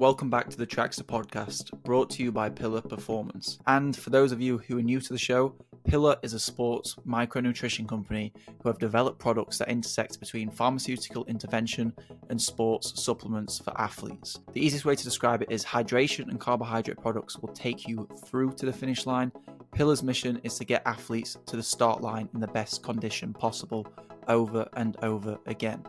welcome back to the TRACKSTAA podcast, brought to you by Pillar Performance. And for those of you who are new to the show, Pillar is a sports micronutrition company who have developed products that intersect between pharmaceutical intervention and sports supplements for athletes. The easiest way to describe it is hydration and carbohydrate products will take you through to the finish line. Pillar's mission is to get athletes to the start line in the best condition possible over and over again.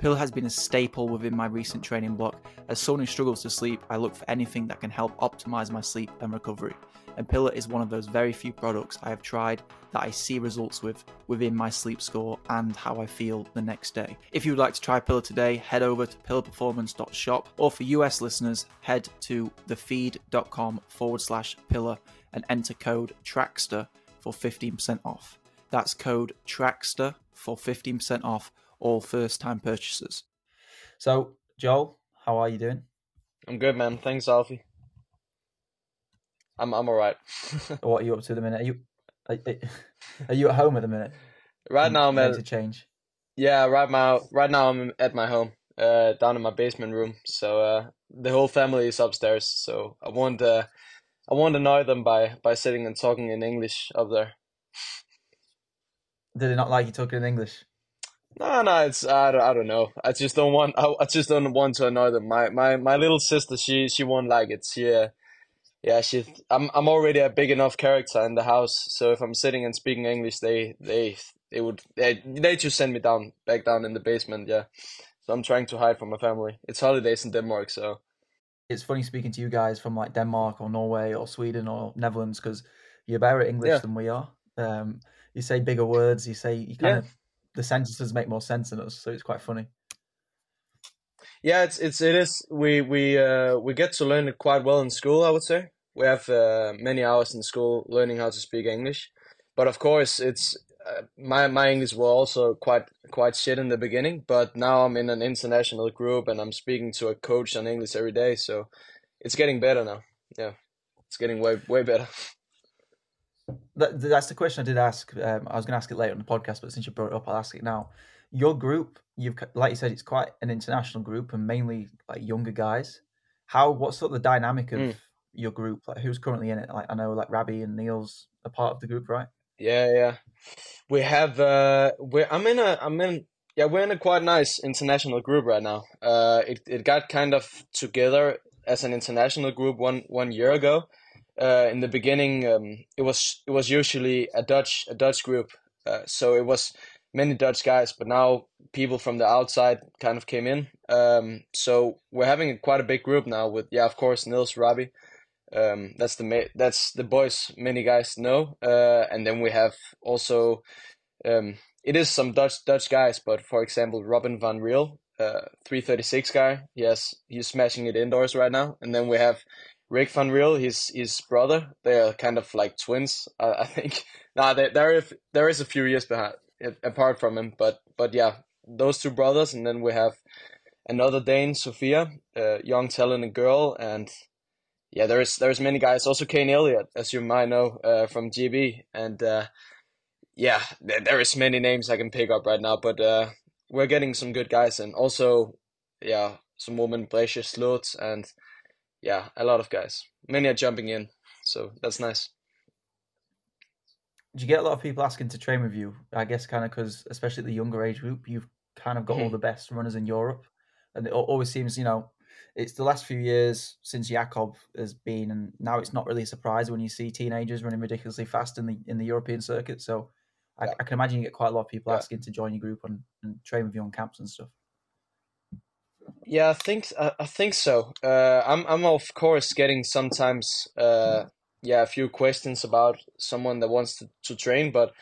Pill has been a staple within my recent training block. As someone who struggles to sleep, I look for anything that can help optimize my sleep and recovery. And Pillar is one of those very few products I have tried that I see results with within my sleep score and how I feel the next day. If you would like to try Pillar today, head over to pillarperformance.shop or for US listeners, head to thefeed.com forward slash pillar and enter code TRACKSTAA for 15% off. That's code TRACKSTAA for 15% off all first time purchasers. So, Joel, how are you doing? I'm good, man. Thanks, Alfie. I'm I'm alright. what are you up to at the minute? Are you are, are you at home at the minute? Right now, man. To change. Yeah, right now, right now I'm at my home, uh, down in my basement room. So uh, the whole family is upstairs. So I won't, uh, I won't annoy them by by sitting and talking in English up there. Did they not like you talking in English? No, no, it's I don't, I don't know. I just don't want I, I just don't want to annoy them. My my my little sister, she she won't like it. She uh, yeah, she I'm I'm already a big enough character in the house. So if I'm sitting and speaking English, they they they would they they just send me down back down in the basement. Yeah, so I'm trying to hide from my family. It's holidays in Denmark, so it's funny speaking to you guys from like Denmark or Norway or Sweden or Netherlands because you're better at English yeah. than we are. Um, you say bigger words. You say you kind yeah. of the sentences make more sense than us, so it's quite funny. Yeah, it's it's it is. We we uh we get to learn it quite well in school. I would say we have uh, many hours in school learning how to speak English, but of course it's uh, my my English was also quite quite shit in the beginning. But now I'm in an international group and I'm speaking to a coach on English every day, so it's getting better now. Yeah, it's getting way way better. That, that's the question I did ask. Um, I was going to ask it later on the podcast, but since you brought it up, I'll ask it now. Your group, you've like you said, it's quite an international group and mainly like younger guys. How? What's sort of the dynamic of mm. your group? Like, who's currently in it? Like, I know like Rabbi and Neil's a part of the group, right? Yeah, yeah. We have. uh we I'm in a. I'm in. Yeah, we're in a quite nice international group right now. Uh, it it got kind of together as an international group one one year ago uh, in the beginning, um, it was it was usually a Dutch a Dutch group, uh, so it was many Dutch guys. But now people from the outside kind of came in. Um, so we're having quite a big group now with yeah, of course, Nils Rabi. Um, that's the that's the boys many guys know, uh, and then we have also um, it is some Dutch Dutch guys, but for example, Robin van Riel, uh, three thirty six guy. Yes, he's smashing it indoors right now, and then we have Rick Van Riel, his his brother, they're kind of like twins, I think. Nah, there there there is a few years behind apart from him, but but yeah, those two brothers, and then we have another Dane, Sophia, a young talented girl, and yeah, there's there's many guys. Also, Kane Elliott, as you might know uh, from GB, and uh, yeah, there, there is many names I can pick up right now, but uh, we're getting some good guys, and also yeah, some women, Brescia Slot, and yeah, a lot of guys. Many are jumping in, so that's nice. Do you get a lot of people asking to train with you? I guess kind of because, especially the younger age group, you've kind of got all mm-hmm. the best runners in Europe, and it always seems, you know, it's the last few years since Jakob has been, and now it's not really a surprise when you see teenagers running ridiculously fast in the in the European circuit. So I, I can imagine you get quite a lot of people yeah. asking to join your group and, and train with you on camps and stuff. Yeah, I think I, I think so. Uh, I'm I'm of course getting sometimes uh, yeah a few questions about someone that wants to, to train, but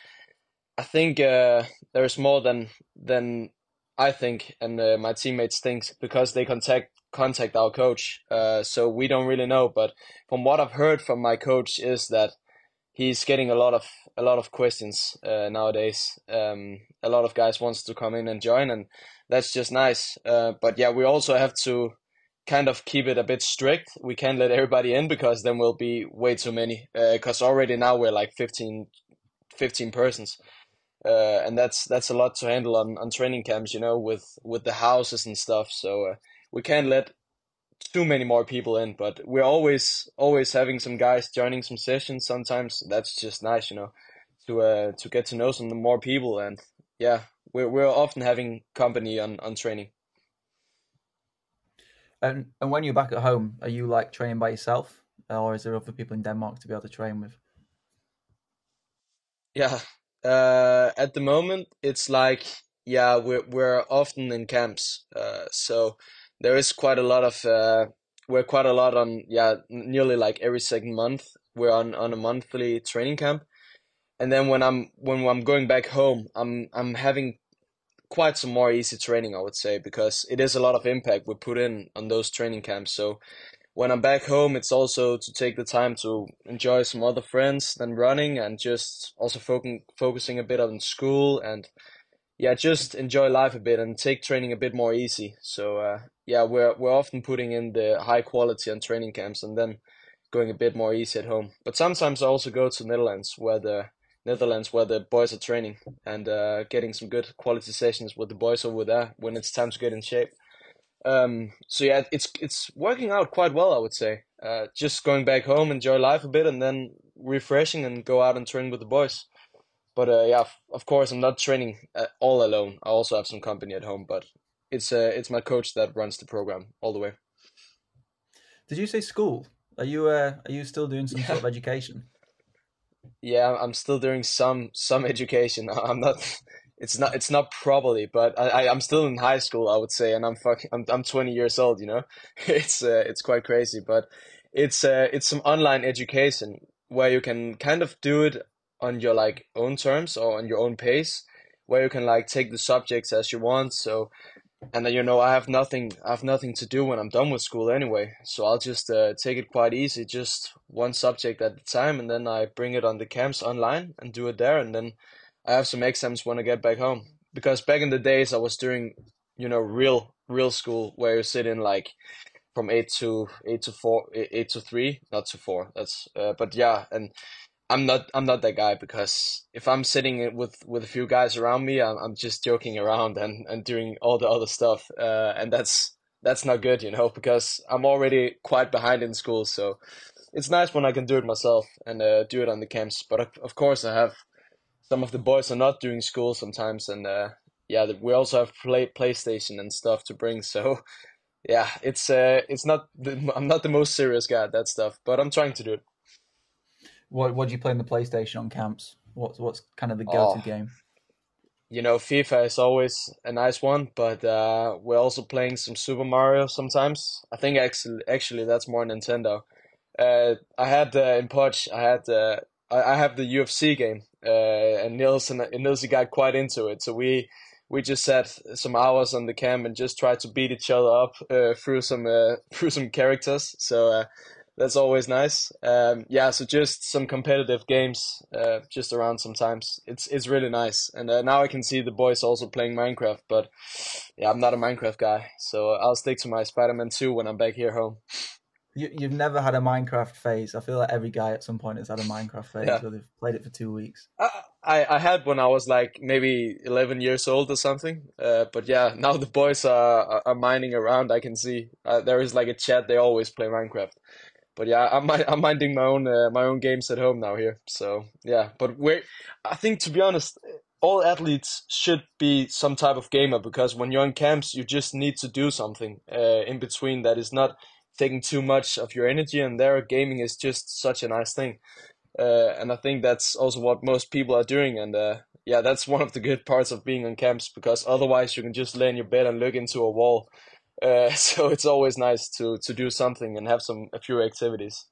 I think uh, there's more than than I think and uh, my teammates think because they contact contact our coach. Uh, so we don't really know, but from what I've heard from my coach is that he's getting a lot of a lot of questions uh, nowadays. Um, a lot of guys wants to come in and join, and that's just nice. Uh, but yeah, we also have to kind of keep it a bit strict. We can't let everybody in because then we'll be way too many. Because uh, already now we're like 15, 15 persons. Uh, and that's that's a lot to handle on, on training camps, you know, with with the houses and stuff. So uh, we can't let too many more people in, but we're always always having some guys joining some sessions. Sometimes that's just nice, you know, to uh to get to know some more people, and yeah, we're we're often having company on on training. And and when you're back at home, are you like training by yourself, or is there other people in Denmark to be able to train with? Yeah, uh, at the moment it's like yeah, we're we're often in camps, uh, so there is quite a lot of uh, we're quite a lot on yeah, nearly like every second month we're on on a monthly training camp, and then when I'm when I'm going back home, I'm I'm having quite some more easy training, I would say, because it is a lot of impact we put in on those training camps. So when I'm back home, it's also to take the time to enjoy some other friends than running and just also focusing focusing a bit on school and yeah, just enjoy life a bit and take training a bit more easy. So uh, yeah, we're we're often putting in the high quality on training camps and then going a bit more easy at home. But sometimes I also go to Netherlands where the Netherlands where the boys are training and uh, getting some good quality sessions with the boys over there when it's time to get in shape. Um, so yeah, it's it's working out quite well, I would say. Uh, just going back home, enjoy life a bit, and then refreshing and go out and train with the boys. But uh, yeah, of course, I'm not training all alone. I also have some company at home, but it's uh, it's my coach that runs the program all the way. Did you say school? Are you uh, are you still doing some sort of education? Yeah, I'm still doing some some education. I'm not. It's not. It's not probably, but I, I am still in high school. I would say, and I'm fucking. I'm I'm 20 years old. You know, it's uh, it's quite crazy, but it's uh it's some online education where you can kind of do it on your like own terms or on your own pace, where you can like take the subjects as you want. So and then you know I have nothing I have nothing to do when I'm done with school anyway, so I'll just uh, take it quite easy, just one subject at a time, and then I bring it on the camps online and do it there, and then I have some exams when I get back home. Because back in the days I was doing, you know, real real school where you sit in like from eight to eight to four, eight to three, not to four. That's uh, but yeah, and I'm not I'm not that guy because if I'm sitting with with a few guys around me, I'm I'm just joking around and and doing all the other stuff, uh, and that's that's not good, you know, because I'm already quite behind in school. So it's nice when I can do it myself and uh, do it on the camps. But of course, I have some of the boys are not doing school sometimes, and uh, yeah, we also have play PlayStation and stuff to bring. So yeah, it's uh it's not the, I'm not the most serious guy at that stuff, but I'm trying to do it. What what do you play in the PlayStation on camps? What's what's kind of the go to Oh, game? you know, FIFA is always a nice one, but uh, we're also playing some Super Mario sometimes. I think actually, actually that's more Nintendo. Uh, I had uh, in Potch, I had uh, I, I have the UFC game, uh, and Nils and, and Nils got quite into it. So we we just sat some hours on the camp and just tried to beat each other up uh, through some uh, through some characters. So uh, that's always nice. Um, yeah, so just some competitive games, uh, just around sometimes. It's it's really nice. And uh, now I can see the boys also playing Minecraft, but yeah, I'm not a Minecraft guy, so I'll stick to my Spider-Man 2 when I'm back here home. You you've never had a Minecraft phase. I feel like every guy at some point has had a Minecraft phase Yeah. where they've played it for two weeks. I, I I had when I was like maybe 11 years old or something. Uh, but yeah, now the boys are are are mining around. I can see uh, there is like a chat. They always play Minecraft. But yeah, I'm I'm minding my own uh, my own games at home now here. So yeah, but we're I think to be honest, all athletes should be some type of gamer because when you're in camps, you just need to do something uh, in between that is not taking too much of your energy. And there, gaming is just such a nice thing. Uh, and I think that's also what most people are doing. And uh, yeah, that's one of the good parts of being on camps because otherwise you can just lay in your bed and look into a wall. Uh, so it's always nice to to do something and have some a few activities.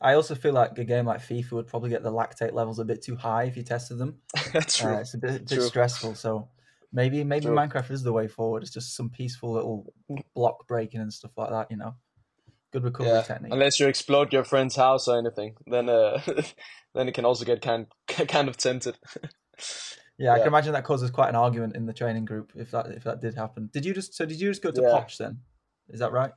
I also feel like a game like FIFA would probably get the lactate levels a bit too high if you tested them. That's True, Uh, it's a bit, bit stressful. So maybe maybe true. Minecraft is the way forward. It's just some peaceful little block breaking and stuff like that. You know, good recovery Yeah, technique. unless you explode your friend's house or anything, then uh, then it can also get kind kind of tempted. Yeah, I Yeah, can imagine that causes quite an argument in the training group if that if that did happen. Did you just so did you just go to yeah. Potch then? Is that right?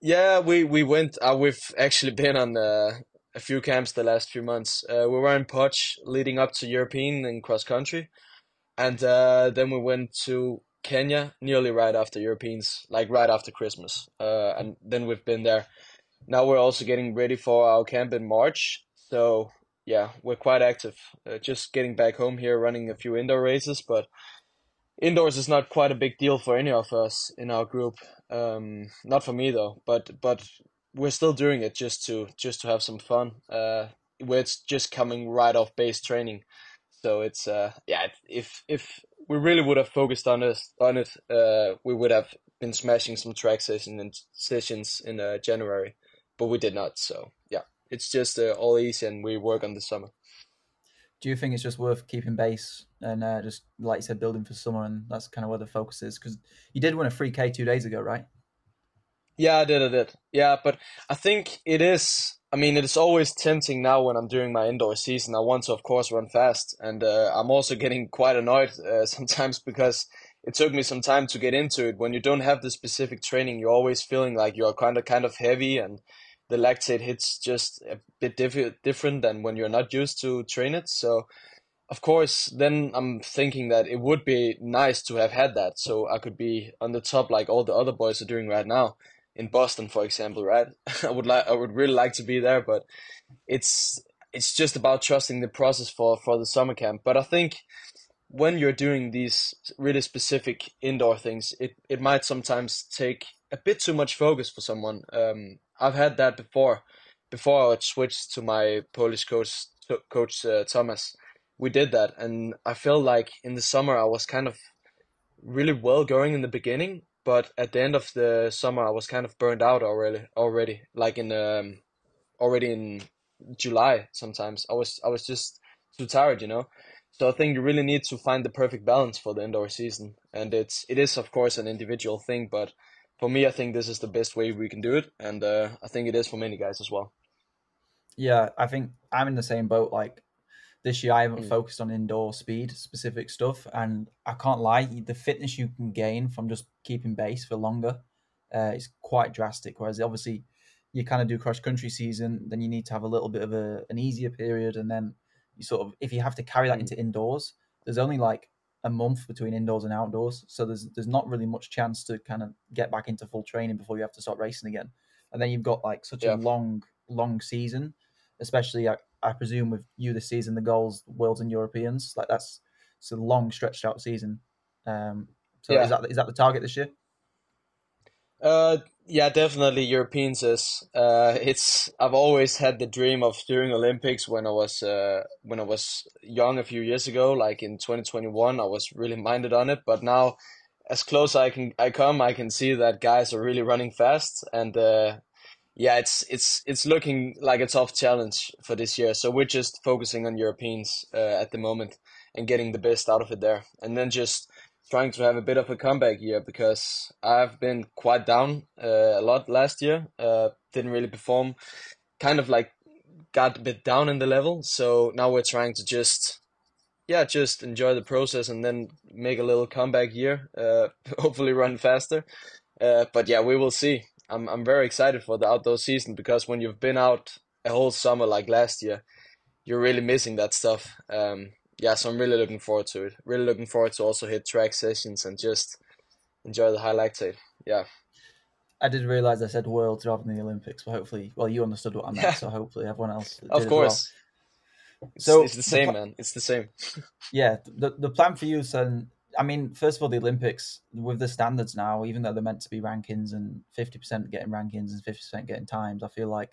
Yeah, we we went. Uh, we've actually been on uh, a few camps the last few months. Uh, we were in Potch leading up to European and cross country, and uh, then we went to Kenya nearly right after Europeans, like right after Christmas. Uh, and then we've been there. Now we're also getting ready for our camp in March. So yeah, we're quite active. Uh, just getting back home here, running a few indoor races, but indoors is not quite a big deal for any of us in our group. Um, not for me though, but but we're still doing it just to just to have some fun. Uh, where it's just coming right off base training. So it's uh yeah if if we really would have focused on it on it uh we would have been smashing some track sessions in uh, January, but we did not. So it's just uh, all easy and we work on the summer. Do you think it's just worth keeping base and uh, just like you said, building for summer, and that's kind of where the focus is? Because you did win a free K two days ago, right? Yeah, I did, I did. Yeah, but I think it is I mean, it is always tempting now when I'm doing my indoor season. I want to, of course, run fast, and uh, I'm also getting quite annoyed uh, sometimes because it took me some time to get into it. When you don't have the specific training, you're always feeling like you're kind of kind of heavy, and the lactate hits just a bit diff- different than when you're not used to train it. So, of course, then I'm thinking that it would be nice to have had that, so I could be on the top like all the other boys are doing right now in Boston, for example, right? I would like I would really like to be there, but it's it's just about trusting the process for for the summer camp. But I think when you're doing these really specific indoor things, it it might sometimes take a bit too much focus for someone. Um, I've had that before. Before I switched to my Polish coach, coach uh, Thomas, we did that, and I felt like in the summer I was kind of really well going in the beginning, but at the end of the summer I was kind of burned out already already like in um already in July sometimes I was I was just too tired you know so I think you really need to find the perfect balance for the indoor season and it's it is of course an individual thing but for me I think this is the best way we can do it and uh, I think it is for many guys as well yeah I think I'm in the same boat like this year I haven't mm. focused on indoor speed specific stuff, and I can't lie, the fitness you can gain from just keeping base for longer uh, is quite drastic. Whereas obviously you kind of do cross country season, then you need to have a little bit of a, an easier period, and then you sort of if you have to carry that mm. into indoors, there's only like a month between indoors and outdoors, so there's there's not really much chance to kind of get back into full training before you have to start racing again, and then you've got like such yeah. a long long season, especially like I presume with you this season, the goals, worlds and Europeans, like that's it's a long stretched out season. Um, so yeah. is that is that the target this year? Uh, yeah, definitely Europeans is. Uh, it's I've always had the dream of doing Olympics when I was uh when I was young a few years ago, like in twenty twenty one. I was really minded on it, but now as close I can I come, I can see that guys are really running fast, and uh, yeah, it's it's it's looking like a tough challenge for this year. So we're just focusing on Europeans uh, at the moment and getting the best out of it there, and then just trying to have a bit of a comeback year because I've been quite down uh, a lot last year. Uh, didn't really perform, kind of like got a bit down in the level. So now we're trying to just yeah, just enjoy the process and then make a little comeback year. Uh, hopefully run faster. Uh, but yeah, we will see. I'm I'm very excited for the outdoor season because when you've been out a whole summer like last year, you're really missing that stuff. Um, yeah, so I'm really looking forward to it. Really looking forward to also hit track sessions and just enjoy the high lactate. Yeah. I did realize I said worlds rather than the Olympics, but hopefully, well, you understood what I meant, yeah. so hopefully everyone else. Of course. Well. So it's, it's the same, the pl- man. It's the same. yeah, the the plan for you, son, I mean, first of all, the Olympics with the standards now, even though they're meant to be rankings and fifty percent getting rankings and fifty percent getting times, I feel like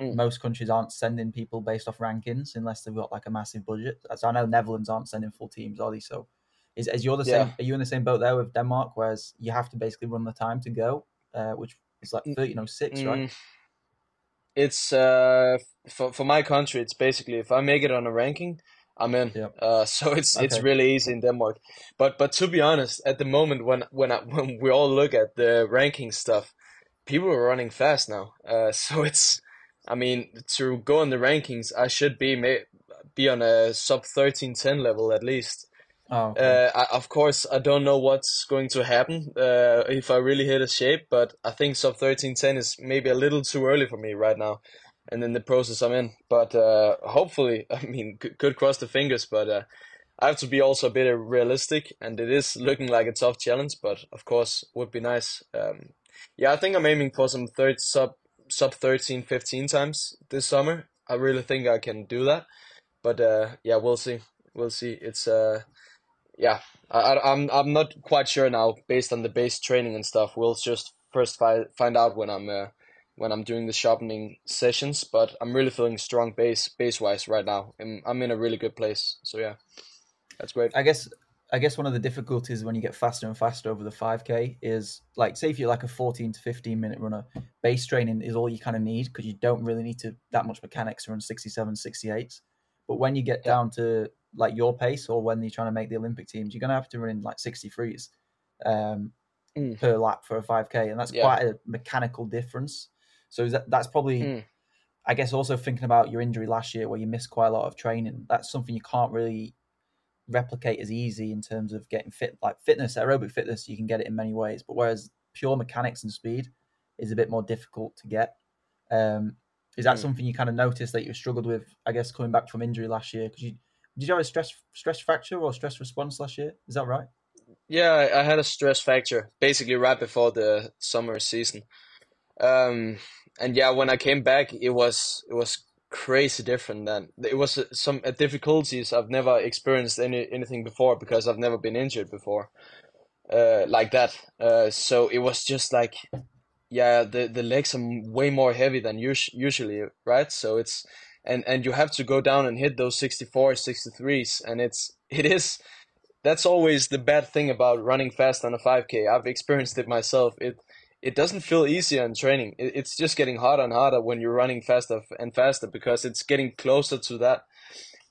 mm. most countries aren't sending people based off rankings unless they've got like a massive budget. So I know Netherlands aren't sending full teams, are they? So is is you're the yeah. same? Are you in the same boat there with Denmark, whereas you have to basically run the time to go, uh, which is like mm, thirty, you know, six, mm. right? It's uh for for my country. It's basically if I make it on a ranking I'm in. Yep. Uh, so it's okay. it's really easy in Denmark. But but to be honest, at the moment when when I, when we all look at the ranking stuff, people are running fast now. Uh, so it's I mean to go in the rankings, I should be may, be on a sub thirteen ten level at least. Oh, okay. uh, I, of course, I don't know what's going to happen uh, if I really hit a shape, but I think sub thirteen ten is maybe a little too early for me right now and in the process I'm in. But uh, hopefully, I mean, could, could, cross the fingers, but uh, I have to be also a bit realistic, and it is looking like a tough challenge, but of course would be nice. Um, yeah, I think I'm aiming for some third sub sub 13, 15 times this summer. I really think I can do that, but uh, yeah, we'll see. We'll see. It's uh, yeah, I, I'm I'm not quite sure now based on the base training and stuff. We'll just first fi- find out when I'm uh, when I'm doing the sharpening sessions. But I'm really feeling strong base base wise right now. I'm I'm in a really good place. So yeah, that's great. I guess I guess one of the difficulties when you get faster and faster over the 5k is like say if you're like a 14 to 15 minute runner, base training is all you kind of need because you don't really need to that much mechanics to run 67, 68s. But when you get yeah. down to like your pace or when you're trying to make the Olympic teams, you're gonna have to run in like 63s um, mm. per lap for a 5k, and that's yeah. quite a mechanical difference. So that, that's probably, mm. I guess, also thinking about your injury last year where you missed quite a lot of training. That's something you can't really replicate as easy in terms of getting fit. Like fitness, aerobic fitness, you can get it in many ways, but whereas pure mechanics and speed is a bit more difficult to get. Um, is that mm. something you kind of noticed that you struggled with? I guess coming back from injury last year because you did you have a stress stress fracture or stress response last year? Is that right? Yeah, I had a stress fracture basically right before the summer season. Um, and yeah, when I came back, it was it was crazy different. than it was uh, some uh, difficulties I've never experienced any anything before because I've never been injured before, uh, like that. Uh, so it was just like, yeah, the the legs are way more heavy than us- usually, right? So it's and and you have to go down and hit those 64 63s and it's it is that's always the bad thing about running fast on a 5k i've experienced it myself it it doesn't feel easier in training it's just getting harder and harder when you're running faster and faster because it's getting closer to that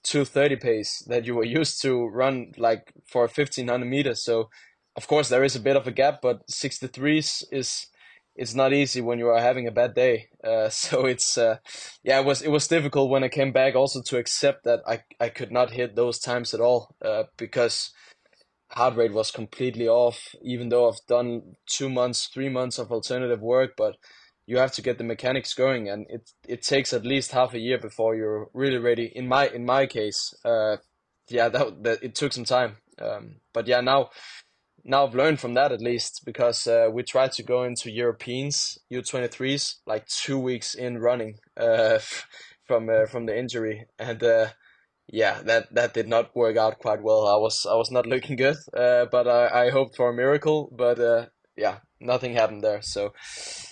230 pace that you were used to run like for 1500 meters so of course there is a bit of a gap but 63s is it's not easy when you are having a bad day. Uh, so it's uh, yeah, it was it was difficult when I came back also to accept that I I could not hit those times at all uh, because heart rate was completely off. Even though I've done two months, three months of alternative work, but you have to get the mechanics going, and it it takes at least half a year before you're really ready. In my in my case, uh, yeah, that that it took some time. Um, but yeah, now now I've learned from that at least because uh, we tried to go into Europeans U23s like two weeks in running uh, from uh, from the injury and uh, yeah that that did not work out quite well I was I was not looking good uh, but I, I hoped for a miracle but uh, yeah nothing happened there so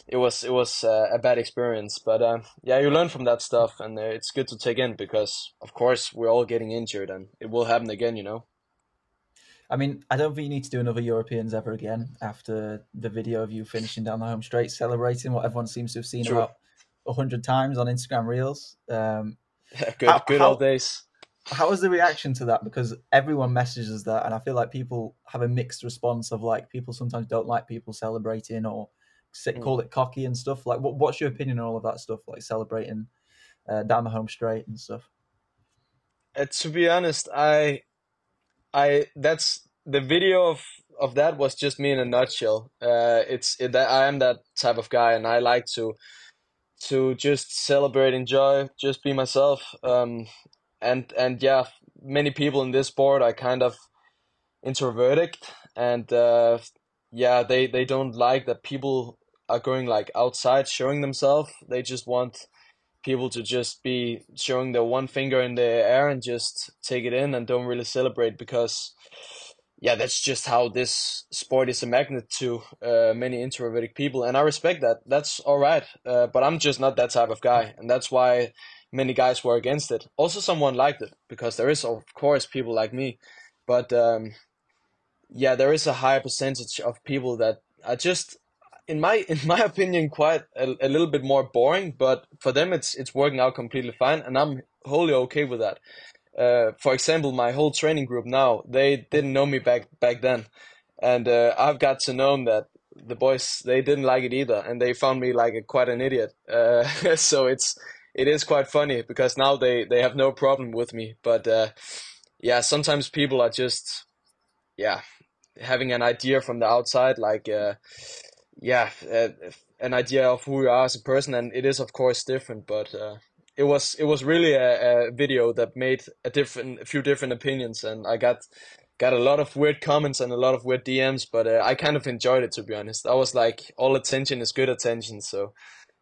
it was it was a bad experience but yeah you learn from that stuff and it's good to take in because of course we're all getting injured and it will happen again you know I mean, I don't think you need to do another Europeans ever again after the video of you finishing down the home straight, celebrating what everyone seems to have seen True. about hundred times on Instagram Reels. Um, yeah, good, how, good how, old days. How was the reaction to that? Because everyone messages that, and I feel like people have a mixed response of like people sometimes don't like people celebrating or sit, mm. call it cocky and stuff. Like, what, what's your opinion on all of that stuff? Like celebrating uh, down the home straight and stuff. Uh, to be honest, I I that's the video of of that was just me in a nutshell. Uh, it's it, I am that type of guy, and I like to to just celebrate, enjoy, just be myself. Um, and and yeah, many people in this sport are kind of introverted, and uh, yeah, they they don't like that people are going like outside showing themselves. They just want people to just be showing their one finger in the air and just take it in and don't really celebrate because yeah that's just how this sport is a magnet to uh, many introverted people and i respect that that's all right uh, but i'm just not that type of guy and that's why many guys were against it. Also someone liked it because there is of course people like me. But um, yeah there is a higher percentage of people that are just in my in my opinion quite a, a little bit more boring. But for them it's it's working out completely fine and i'm wholly okay with that. Uh, for example my whole training group now they didn't know me back back then. And uh, i've got to know that the boys they didn't like it either and they found me like a, quite an idiot. Uh, so it's it is quite funny because now they they have no problem with me but uh, yeah sometimes people are just yeah having an idea from the outside like uh, yeah, uh, an idea of who you are as a person, and it is of course different. But uh, it was it was really a, a video that made a different a few different opinions, and I got got a lot of weird comments and a lot of weird DMs, but uh, I kind of enjoyed it to be honest. I was like, all attention is good attention, so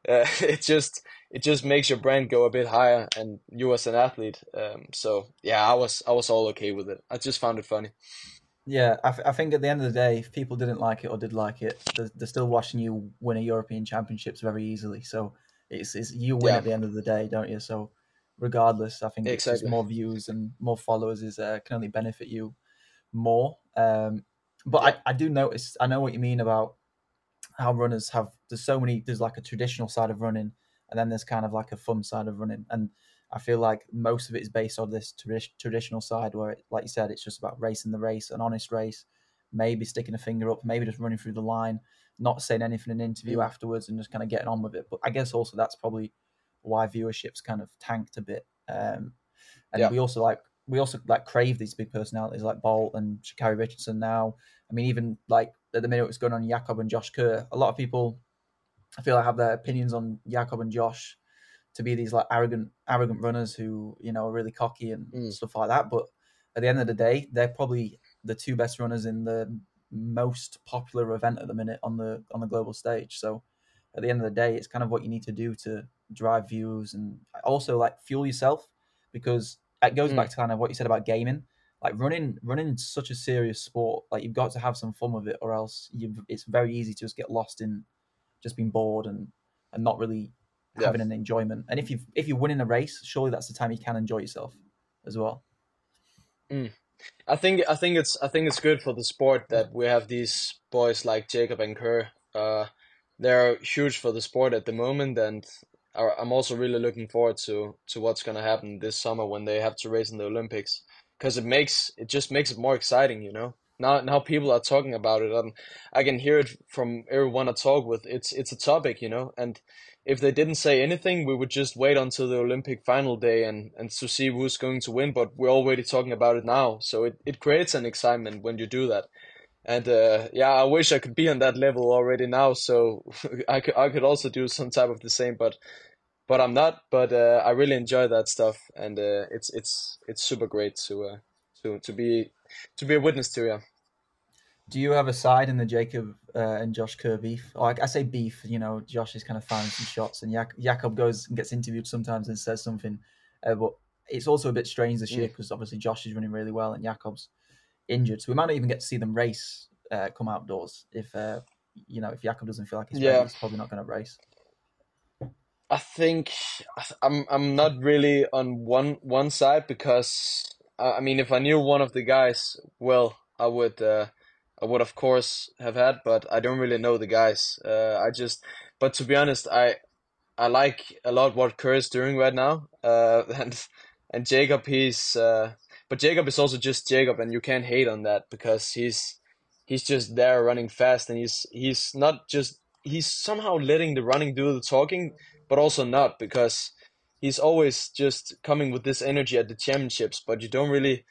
uh, it just it just makes your brand go a bit higher, and you as an athlete. Um, so yeah, I was I was all okay with it. I just found it funny. Yeah, I, I think at the end of the day, if people didn't like it or did like it, they're, they're still watching you win a European Championships very easily. So it's, it's you win yeah. at the end of the day, don't you? So regardless, I think exactly. more views and more followers is uh, can only benefit you more. Um, but yeah. I, I do notice, I know what you mean about how runners have. There's so many. There's like a traditional side of running, and then there's kind of like a fun side of running, and I feel like most of it is based on this tradi- traditional side where, it, like you said, it's just about racing the race, an honest race, maybe sticking a finger up, maybe just running through the line, not saying anything in an interview mm. afterwards, and just kind of getting on with it. But I guess also that's probably why viewership's kind of tanked a bit. Um, and yeah. we also like we also like crave these big personalities like Bolt and Sha'Carri Richardson now. I mean, even like at the minute what's going on Jakob and Josh Kerr, a lot of people I feel I have their opinions on Jakob and Josh to be these like arrogant arrogant runners who you know are really cocky and mm. stuff like that. But at the end of the day, they're probably the two best runners in the most popular event at the minute on the on the global stage. So at the end of the day, it's kind of what you need to do to drive views and also like fuel yourself because it goes mm. back to kind of what you said about gaming. Like running, running such a serious sport. Like you've got to have some fun with it, or else you it's very easy to just get lost in just being bored and and not really yeah. having an enjoyment. And if you if you're winning a race, surely that's the time you can enjoy yourself as well. Mm. I think I think it's I think it's good for the sport that we have these boys like Jakob and Kerr. Uh, they're huge for the sport at the moment, and I'm also really looking forward to to what's gonna happen this summer when they have to race in the Olympics, because it makes it just makes it more exciting, you know. Now now people are talking about it, and I can hear it from everyone I talk with. It's it's a topic, you know, and if they didn't say anything, we would just wait until the Olympic final day and, and to see who's going to win. But we're already talking about it now, so it, it creates an excitement when you do that. And uh, yeah, I wish I could be on that level already now, so I could I could also do some type of the same, but but I'm not. But uh, I really enjoy that stuff, and uh, it's it's it's super great to uh, to to be to be a witness to. Yeah do you have a side in the Jakob uh, and Josh Kerr beef? Or I, I, say beef, you know, Josh is kind of firing some shots, and Jak- Jakob goes and gets interviewed sometimes and says something. Uh, but it's also a bit strange this year because mm. obviously Josh is running really well and Jakob's injured, so we might not even get to see them race uh, come outdoors if uh, you know if Jakob doesn't feel like he's yeah. ready, he's probably not going to race. I think I'm I'm not really on one one side because I mean if I knew one of the guys well I would uh, I would of course have had, but I don't really know the guys. Uh, I just, but to be honest, I I like a lot what Kerr is doing right now. Uh, and and Jakob he's uh, but Jakob is also just Jakob, and you can't hate on that because he's he's just there running fast, and he's he's not just he's somehow letting the running do the talking, but also not because he's always just coming with this energy at the championships, but you don't really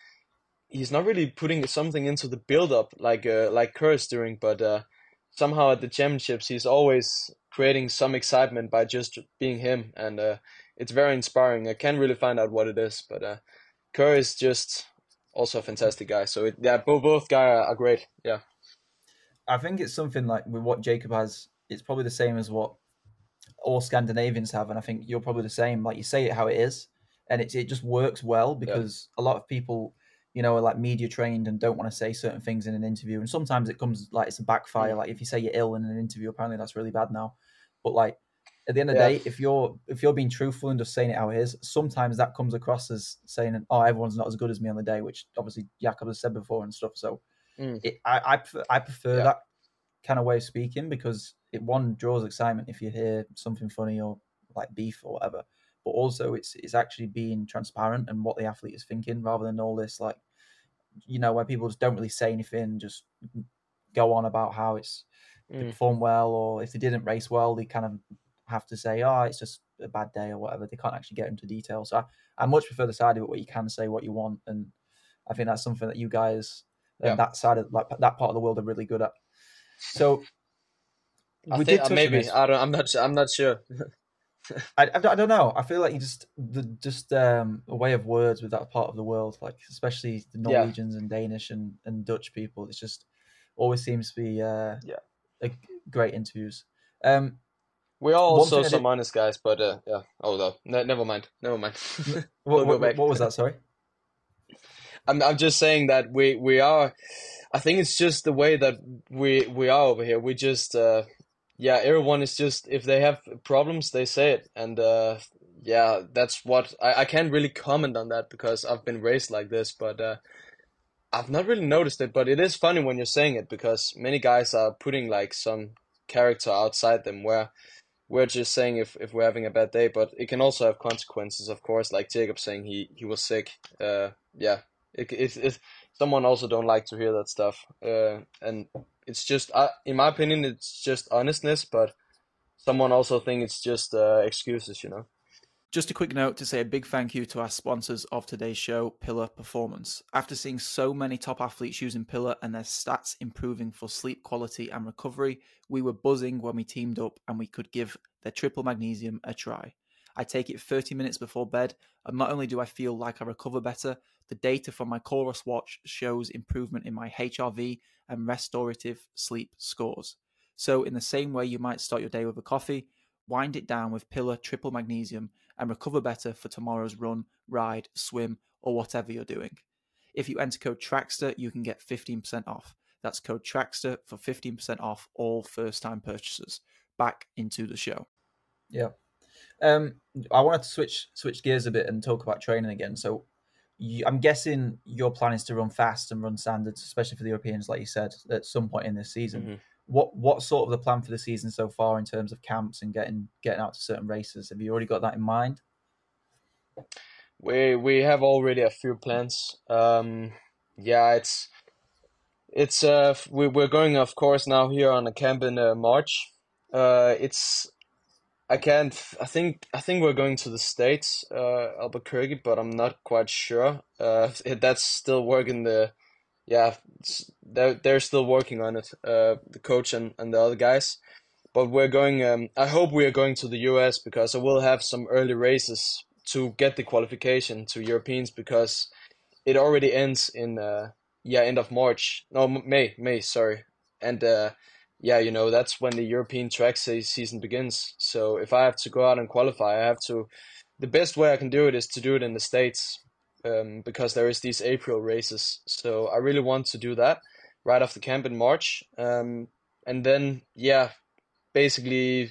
he's not really putting something into the build up like uh, like Kerr's doing, but uh, somehow at the championships he's always creating some excitement by just being him, and uh, it's very inspiring. I can't really find out what it is, but uh, Kerr is just also a fantastic guy. So it, yeah, both both guys are great. Yeah, I think it's something like with what Jakob has. It's probably the same as what all Scandinavians have, and I think you're probably the same. Like you say it how it is, and it it just works well because yeah. a lot of people you know, are like media trained and don't want to say certain things in an interview. And sometimes it comes like it's a backfire. Mm. Like if you say you're ill in an interview, apparently that's really bad now. But like at the end of the yeah. day, if you're if you're being truthful and just saying it how it is, sometimes that comes across as saying, "Oh, everyone's not as good as me on the day," which obviously Jakob has said before and stuff. So mm. it, I I prefer, I prefer yeah. that kind of way of speaking because it one draws excitement if you hear something funny or like beef or whatever but also it's it's actually being transparent and what the athlete is thinking rather than all this like you know where people just don't really say anything just go on about how it's mm. performed well or if they didn't race well they kind of have to say oh it's just a bad day or whatever. They can't actually get into detail. So I, I much prefer the side of it where you can say what you want and I think that's something that you guys yeah. that side of like that part of the world are really good at. So we think, did maybe I don't I'm not I'm not sure I, I, I, don't know. I feel like you just the just um, a way of words with that part of the world, like especially the Norwegians yeah. and Danish and, and Dutch people. It's just always seems to be uh, yeah a, great interviews. Um, we are also some did... honest guys, but uh, yeah. Oh no, no, never mind, never mind. we'll what, what, what was that? Sorry. I'm I'm just saying that we we are. I think it's just the way that we we are over here. We just uh, yeah, everyone is just if they have problems, they say it, and uh, yeah, that's what I, I can't really comment on that because I've been raised like this, but uh, I've not really noticed it. But it is funny when you're saying it because many guys are putting like some character outside them where we're just saying if, if we're having a bad day, but it can also have consequences, of course. Like Jakob saying he he was sick. Uh, yeah, it, it, it someone also don't like to hear that stuff. Uh, and it's just, uh, in my opinion, it's just honestness. But someone also think it's just uh, excuses, you know. Just a quick note to say a big thank you to our sponsors of today's show, Pillar Performance. After seeing so many top athletes using Pillar and their stats improving for sleep quality and recovery, we were buzzing when we teamed up and we could give their triple magnesium a try. I take it 30 minutes before bed, and not only do I feel like I recover better, the data from my Coros watch shows improvement in my HRV and restorative sleep scores. So, in the same way you might start your day with a coffee, wind it down with Pillar Triple Magnesium and recover better for tomorrow's run, ride, swim, or whatever you're doing. If you enter code TRACKSTAA, you can get 15% off. That's code TRACKSTAA for 15% off all first time purchases. Back into the show. Yeah. Um, I wanted to switch switch gears a bit and talk about training again. So, you, I'm guessing your plan is to run fast and run standards, especially for the Europeans, like you said, at some point in this season. Mm-hmm. What what sort of the plan for the season so far in terms of camps and getting getting out to certain races? Have you already got that in mind? We we have already a few plans. Um, yeah, it's it's uh we we're going of course now here on a camp in uh, March. Uh, it's I can't. I think. I think we're going to the states, uh, Albuquerque, but I'm not quite sure. Uh, that's still working. The, yeah, they're they're still working on it. Uh, the coach and, and the other guys, but we're going. Um, I hope we are going to the U.S. because I will have some early races to get the qualification to Europeans because it already ends in uh yeah end of March. No, May. May. Sorry, and uh yeah, you know, that's when the European track season begins. So if I have to go out and qualify, I have to. The best way I can do it is to do it in the states, um, because there is these April races. So I really want to do that right off the camp in March, um, and then yeah, basically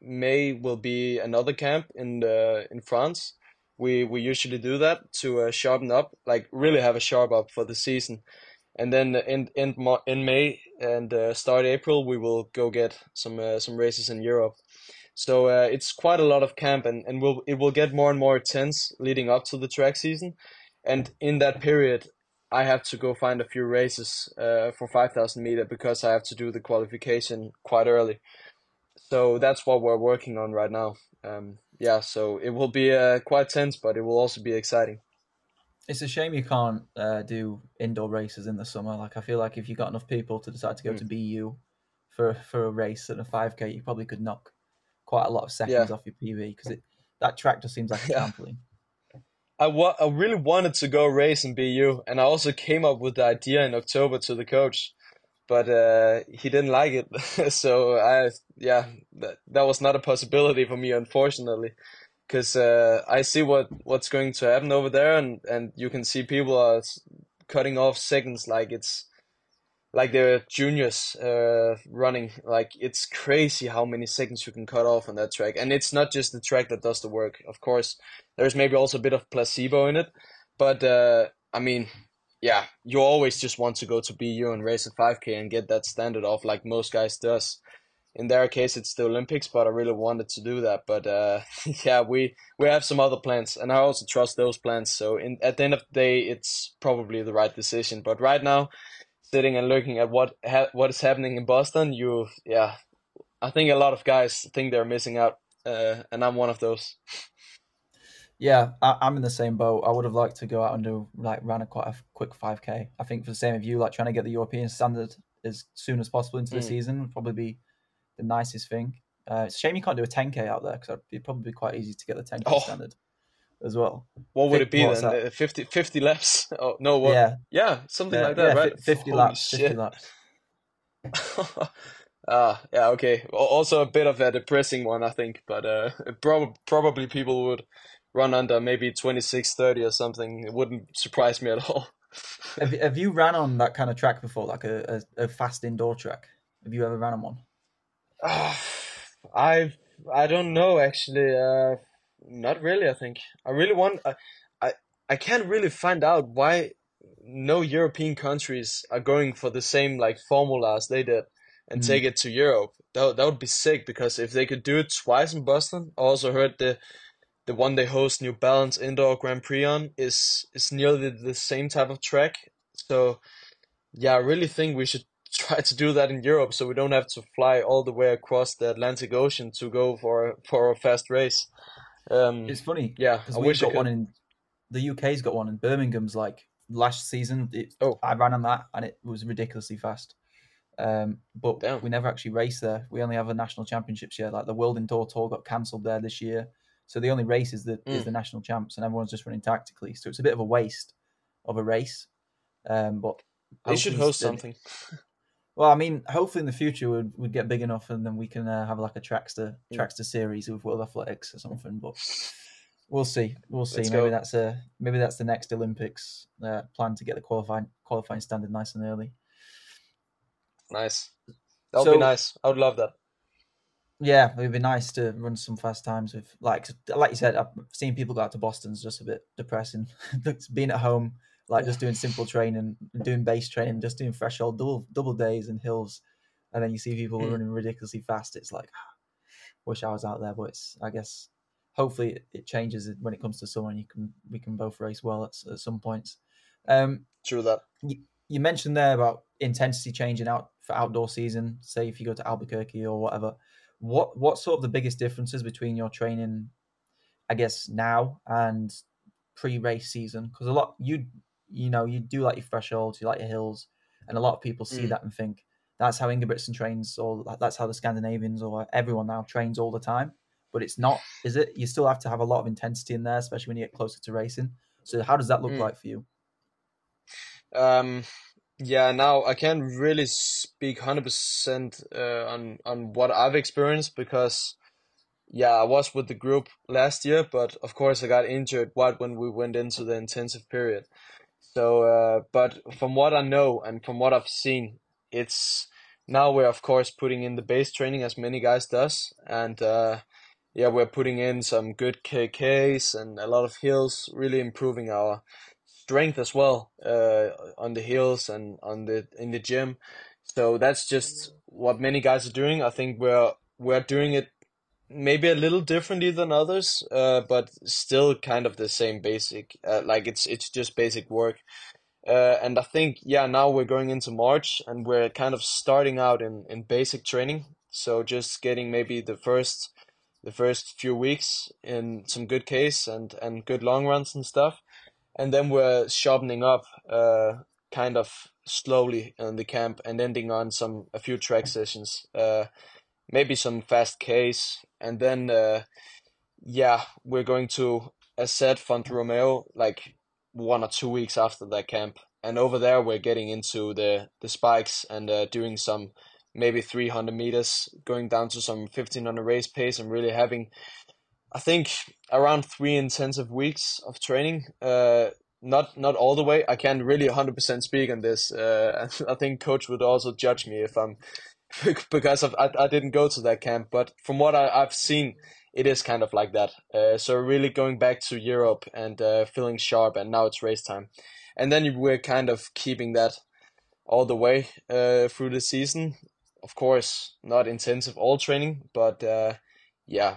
May will be another camp in the in France. We we usually do that to uh, sharpen up, like really have a sharp up for the season and then in in in May and uh, start April we will go get some uh, some races in Europe. So uh, it's quite a lot of camp, and and will it will get more and more intense leading up to the track season, and in that period. I have to go find a few races uh, for 5,000 meter because I have to do the qualification quite early. So that's what we're working on right now. Um, yeah, so it will be uh, quite tense, but it will also be exciting it's a shame you can't uh, do indoor races in the summer. Like I feel like if you got enough people to decide to go mm. to BU for for a race and a five k, you probably could knock quite a lot of seconds yeah. off your PB because it that track just seems like a yeah. trampoline. I, wa- I really wanted to go race in BU, and I also came up with the idea in October to the coach, but uh, he didn't like it. so I, yeah, that, that was not a possibility for me, unfortunately because uh, I see what what's going to happen over there, and and you can see people are cutting off seconds like it's like they're juniors uh, running. Like it's crazy how many seconds you can cut off on that track, and it's not just the track that does the work. Of course, there's maybe also a bit of placebo in it, but uh, I mean. Yeah, you always just want to go to BU and race a 5K and get that standard off like most guys does in their case it's the Olympics, but I really wanted to do that. But uh, yeah, we we have some other plans, and I also trust those plans. So in at the end of the day, it's probably the right decision. But right now, sitting and looking at what ha- what is happening in Boston, you yeah, I think a lot of guys think they're missing out, uh, and I'm one of those. Yeah, I, am in the same boat. I would have liked to go out and do like run a quite a quick 5k. I think for the same of you, like trying to get the European standard as soon as possible into the mm. season would probably be the nicest thing. Uh, it's a shame you can't do a 10k out there because it'd probably be quite easy to get the 10k Oh. standard as well. What would it be then? that? Uh, 50, 50 laps? Oh no, what? Yeah, Yeah, something yeah, like that, yeah, right? 50 Holy laps, 50 shit. laps. Ah, yeah, okay. Also a bit of a depressing one, I think, but uh, prob probably people would run under maybe 26, 30 or something. It wouldn't surprise me at all. Have, you- have you ran on that kind of track before, like a, a, a fast indoor track? Have you ever ran on one? I I don't know actually. Uh, not really. I think I really want. I, I I can't really find out why no European countries are going for the same like formula as they did and Mm. take it to Europe. That that would be sick because if they could do it twice in Boston, I also heard the the one they host New Balance Indoor Grand Prix on is is nearly the same type of track. So yeah, I really think we should try to do that in Europe so we don't have to fly all the way across the Atlantic Ocean to go for a, for a fast race. Um, It's funny yeah, I we've wish got one in the UK's got one in Birmingham's like last season. It, Oh. I ran on that and it was ridiculously fast. Um, but Damn. we never actually race there. We only have a national championships here. Like the World Indoor Tour got cancelled there this year, so the only race is the is Mm. the national champs, and everyone's just running tactically. So it's a bit of a waste of a race. Um, but They should host something. Well, I mean, hopefully in the future we'd, we'd get big enough, and then we can uh, have like a TRACKSTAA Mm. TRACKSTAA series with World Athletics or something. But we'll see, we'll see. Let's maybe go. that's a maybe that's the next Olympics uh, plan to get the qualifying qualifying standard nice and early. Nice. That would be nice. I would love that. Yeah, it would be nice to run some fast times with like like you said. I've seen people go out to Boston's just a bit depressing. Being at home, like just doing simple training, doing base training, just doing threshold double double days and hills, and then you see people Mm. running ridiculously fast. It's like, wish I was out there, but it's I guess hopefully it, changes when it comes to summer, and you can we can both race well at, at some points. Um, True that. you mentioned there about intensity changing out for outdoor season. Say if you go to Albuquerque or whatever, what what sort of the biggest differences between your training, I guess now and pre-race season? Because a lot you you know you do like your thresholds, you like your hills, and a lot of people see Mm. that and think that's how Ingebrigtsen trains, or that's how the Scandinavians or everyone now trains all the time. But it's not, is it? You still have to have a lot of intensity in there, especially when you get closer to racing. So how does that look Mm. like for you? Um, yeah, now I can't really speak 100% uh, on on what I've experienced because yeah, I was with the group last year, but of course I got injured right when we went into the intensive period. So, uh, but from what I know and from what I've seen, it's now we're of course putting in the base training as many guys does, and uh, yeah, we're putting in some good KKs and a lot of hills, really improving our strength as well uh, on the hills and on the in the gym. So that's just what many guys are doing. I think we're we're doing it maybe a little differently than others, uh, but still kind of the same basic. Uh, like it's it's just basic work. Uh, and I think yeah, now we're going into March and we're kind of starting out in in basic training. So just getting maybe the first the first few weeks in some good case and and good long runs and stuff and then we're sharpening up uh kind of slowly in the camp and ending on some a few track sessions uh maybe some fast case and then uh yeah we're going to as said Font Romeu like one or two weeks after that camp and over there we're getting into the the spikes and uh, doing some maybe 300 meters going down to some 1500 race pace and really having I think around three intensive weeks of training. Uh, not not all the way. I can't really 100% speak on this. Uh, I think coach would also judge me if I'm because of I, I didn't go to that camp. But from what I, I've seen, it is kind of like that. Uh, so really going back to Europe and uh, feeling sharp, and now it's race time, and then we're kind of keeping that all the way uh, through the season. Of course, not intensive all training, but uh, yeah,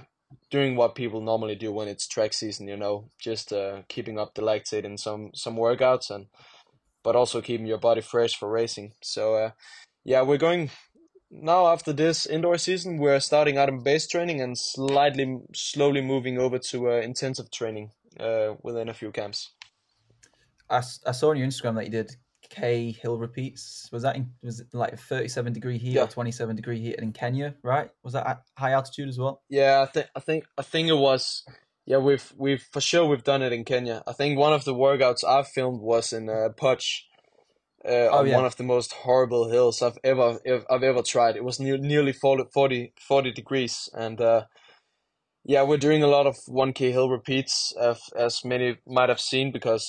doing what people normally do when it's track season, you know, just uh, keeping up the lactate in some some workouts and but also keeping your body fresh for racing. So uh, yeah, we're going now after this indoor season. We're starting out in base training and slightly slowly moving over to uh, intensive training uh, within a few camps. I, I saw on your Instagram that you did k hill repeats. Was that in, was it like 37 degree heat Yeah. or 27 degree heat in Kenya? Right? Was that at high altitude as well? Yeah, I think I think I think it was. Yeah, we've we've for sure we've done it in Kenya. I think one of the workouts I've filmed was in uh, Potch, uh, Oh, on yeah. one of the most horrible hills I've ever I've ever tried. It was ne nearly 40, 40, 40 degrees, and uh, yeah, we're doing a lot of one k hill repeats, as as many might have seen because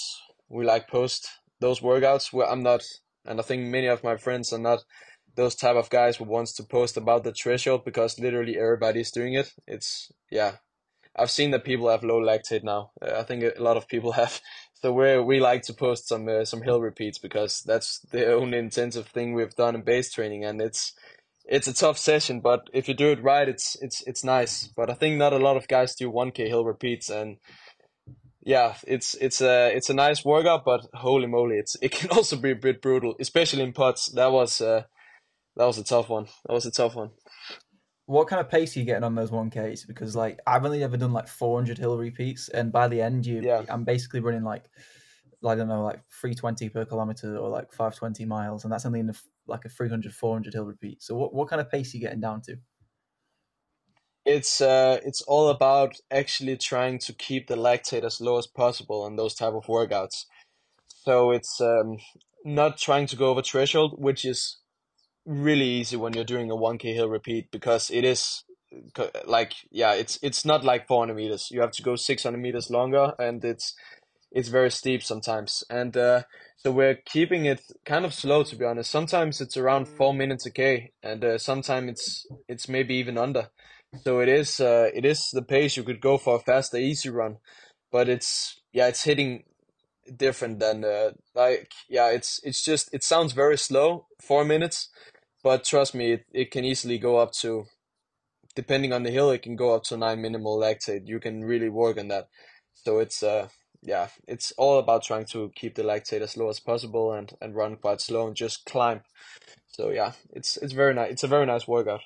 we like post those workouts. Where I'm not, and I think many of my friends are not those type of guys who wants to post about the threshold because literally everybody's doing it. It's yeah. I've seen that people have low lactate now. Uh, I think a lot of people have. So we we like to post some uh, some hill repeats because that's the only intensive thing we've done in base training, and it's it's a tough session. But if you do it right, it's it's it's nice. But I think not a lot of guys do one k hill repeats, and yeah, it's it's a it's a nice workout. But holy moly, it's it can also be a bit brutal, especially in Potch. That was uh, that was a tough one. That was a tough one. What kind of pace are you getting on those 1Ks? Because like I've only ever done like 400 hill repeats, and by the end, you Yeah. I'm basically running like I don't know, like 320 per kilometer or like 520 miles, and that's only in like a 300, 400 hill repeat. So what, what kind of pace are you getting down to? it's uh it's all about actually trying to keep the lactate as low as possible on those type of workouts so it's um not trying to go over threshold which is really easy when you're doing a 1k hill repeat because it is like yeah it's it's not like 400 meters. You have to go 600 meters longer and it's it's very steep sometimes. And uh so we're keeping it kind of slow to be honest. Sometimes it's around four minutes a k and uh, sometimes it's it's maybe even under. So it is uh, it is the pace you could go for a faster easy run, but it's yeah it's hitting different than uh, like yeah it's it's just it sounds very slow four minutes, but trust me it, it can easily go up to depending on the hill it can go up to nine minimal lactate. You can really work on that. So it's uh yeah it's all about trying to keep the lactate as low as possible and and run quite slow and just climb. So yeah it's it's very nice. It's a very nice workout.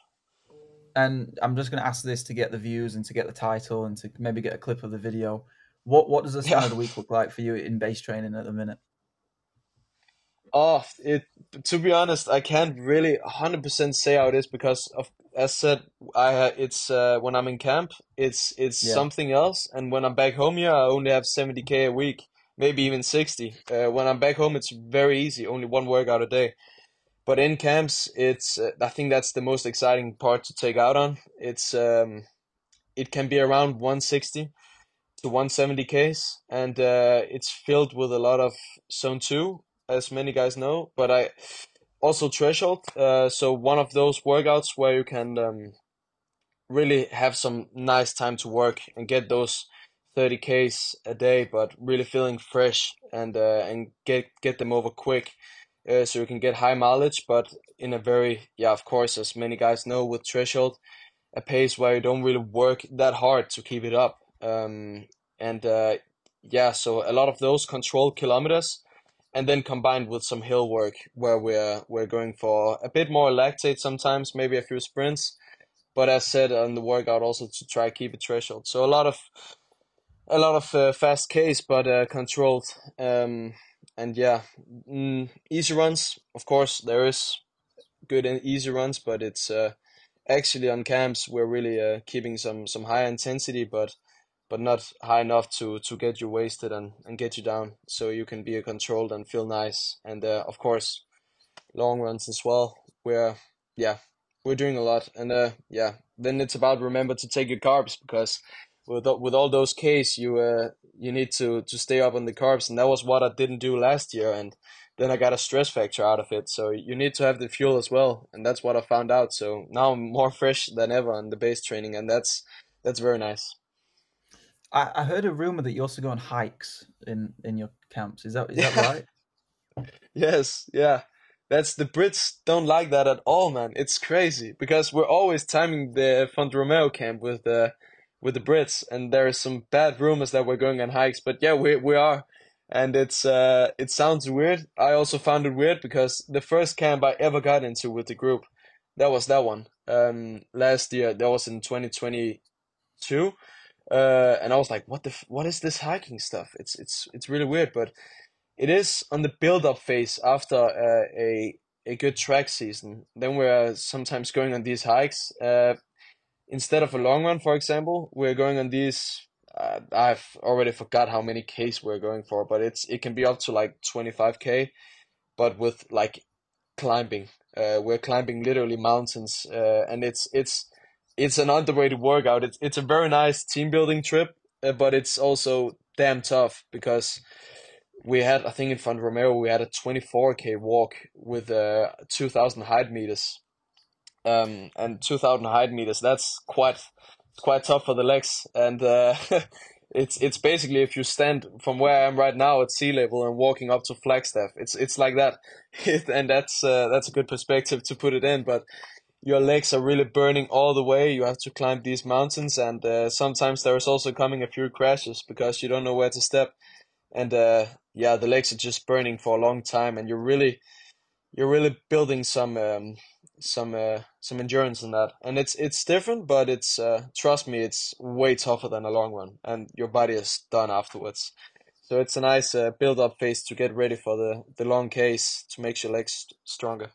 And I'm just going to ask this to get the views and to get the title and to maybe get a clip of the video. What what does the start of the Yeah. week look like for you in base training at the minute? Oh, it to be honest, I can't really 100% say how it is because of as said, I it's uh, when I'm in camp, it's it's Yeah. something else, and when I'm back home here, I only have 70k a week, maybe even 60. Uh, when I'm back home, it's very easy, only one workout a day. But in camps, it's uh, I think that's the most exciting part to take out on. It's um, it can be around 160 to 170 Ks, and uh, it's filled with a lot of zone two, as many guys know. But I also threshold, uh, so one of those workouts where you can um, really have some nice time to work and get those 30 Ks a day, but really feeling fresh and uh, and get get them over quick. Uh, so you can get high mileage, but in a very, yeah, of course, as many guys know with threshold, a pace where you don't really work that hard to keep it up. Um, and uh, yeah, so a lot of those controlled kilometers, and then combined with some hill work where we're we're going for a bit more lactate sometimes, maybe a few sprints. But as said on the workout, also to try keep a threshold. So a lot of a lot of uh, fast case, but uh, controlled. Um, and yeah, mm, easy runs. Of course, there is good and easy runs, but it's uh, actually on camps we're really uh, keeping some some high intensity, but but not high enough to to get you wasted and and get you down, so you can be controlled and feel nice. And uh, of course, long runs as well. We're yeah, we're doing a lot, and uh, yeah, then it's about remember to take your carbs because with with all those Ks, you uh you need to to stay up on the carbs, and that was what I didn't do last year, and then I got a stress factor out of it. So you need to have the fuel as well, and that's what I found out. So now I'm more fresh than ever on the base training, and that's that's very nice. I, I heard a rumor that you also go on hikes in in your camps. Is that is that right? Yes, yeah. That's the Brits don't like that at all, man. It's crazy because we're always timing the Font Romeu camp with the with the Brits, and there are some bad rumors that we're going on hikes. But yeah, we we are, and it's uh it sounds weird. I also found it weird because the first camp I ever got into with the group, that was that one. Um, last year that was in twenty twenty two, uh, and I was like, what the f- what is this hiking stuff? It's it's it's really weird, but it is on the build up phase after uh, a a good track season. Then we're sometimes going on these hikes. Uh, instead of a long run, for example, we're going on these. Uh, I've already forgot how many Ks we're going for, but it's it can be up to like twenty five K, but with like climbing. Uh, we're climbing literally mountains, uh, and it's it's it's an underrated workout. It's it's a very nice team building trip, uh, but it's also damn tough because we had I think in Font Romeu we had a 24k walk with uh 2000 height meters. Um and 2000 height meters that's quite quite tough for the legs. And uh it's it's basically if you stand from where I am right now at sea level and walking up to Flagstaff it's it's like that. And that's uh, that's a good perspective to put it in but your legs are really burning all the way you have to climb these mountains and uh, sometimes there is also coming a few crashes because you don't know where to step and uh, yeah, the legs are just burning for a long time, and you're really you're really building some um, some uh, some endurance in that, and it's it's different, but it's uh, trust me, it's way tougher than a long run, and your body is done afterwards. So it's a nice uh, build up phase to get ready for the the long case to make your legs stronger.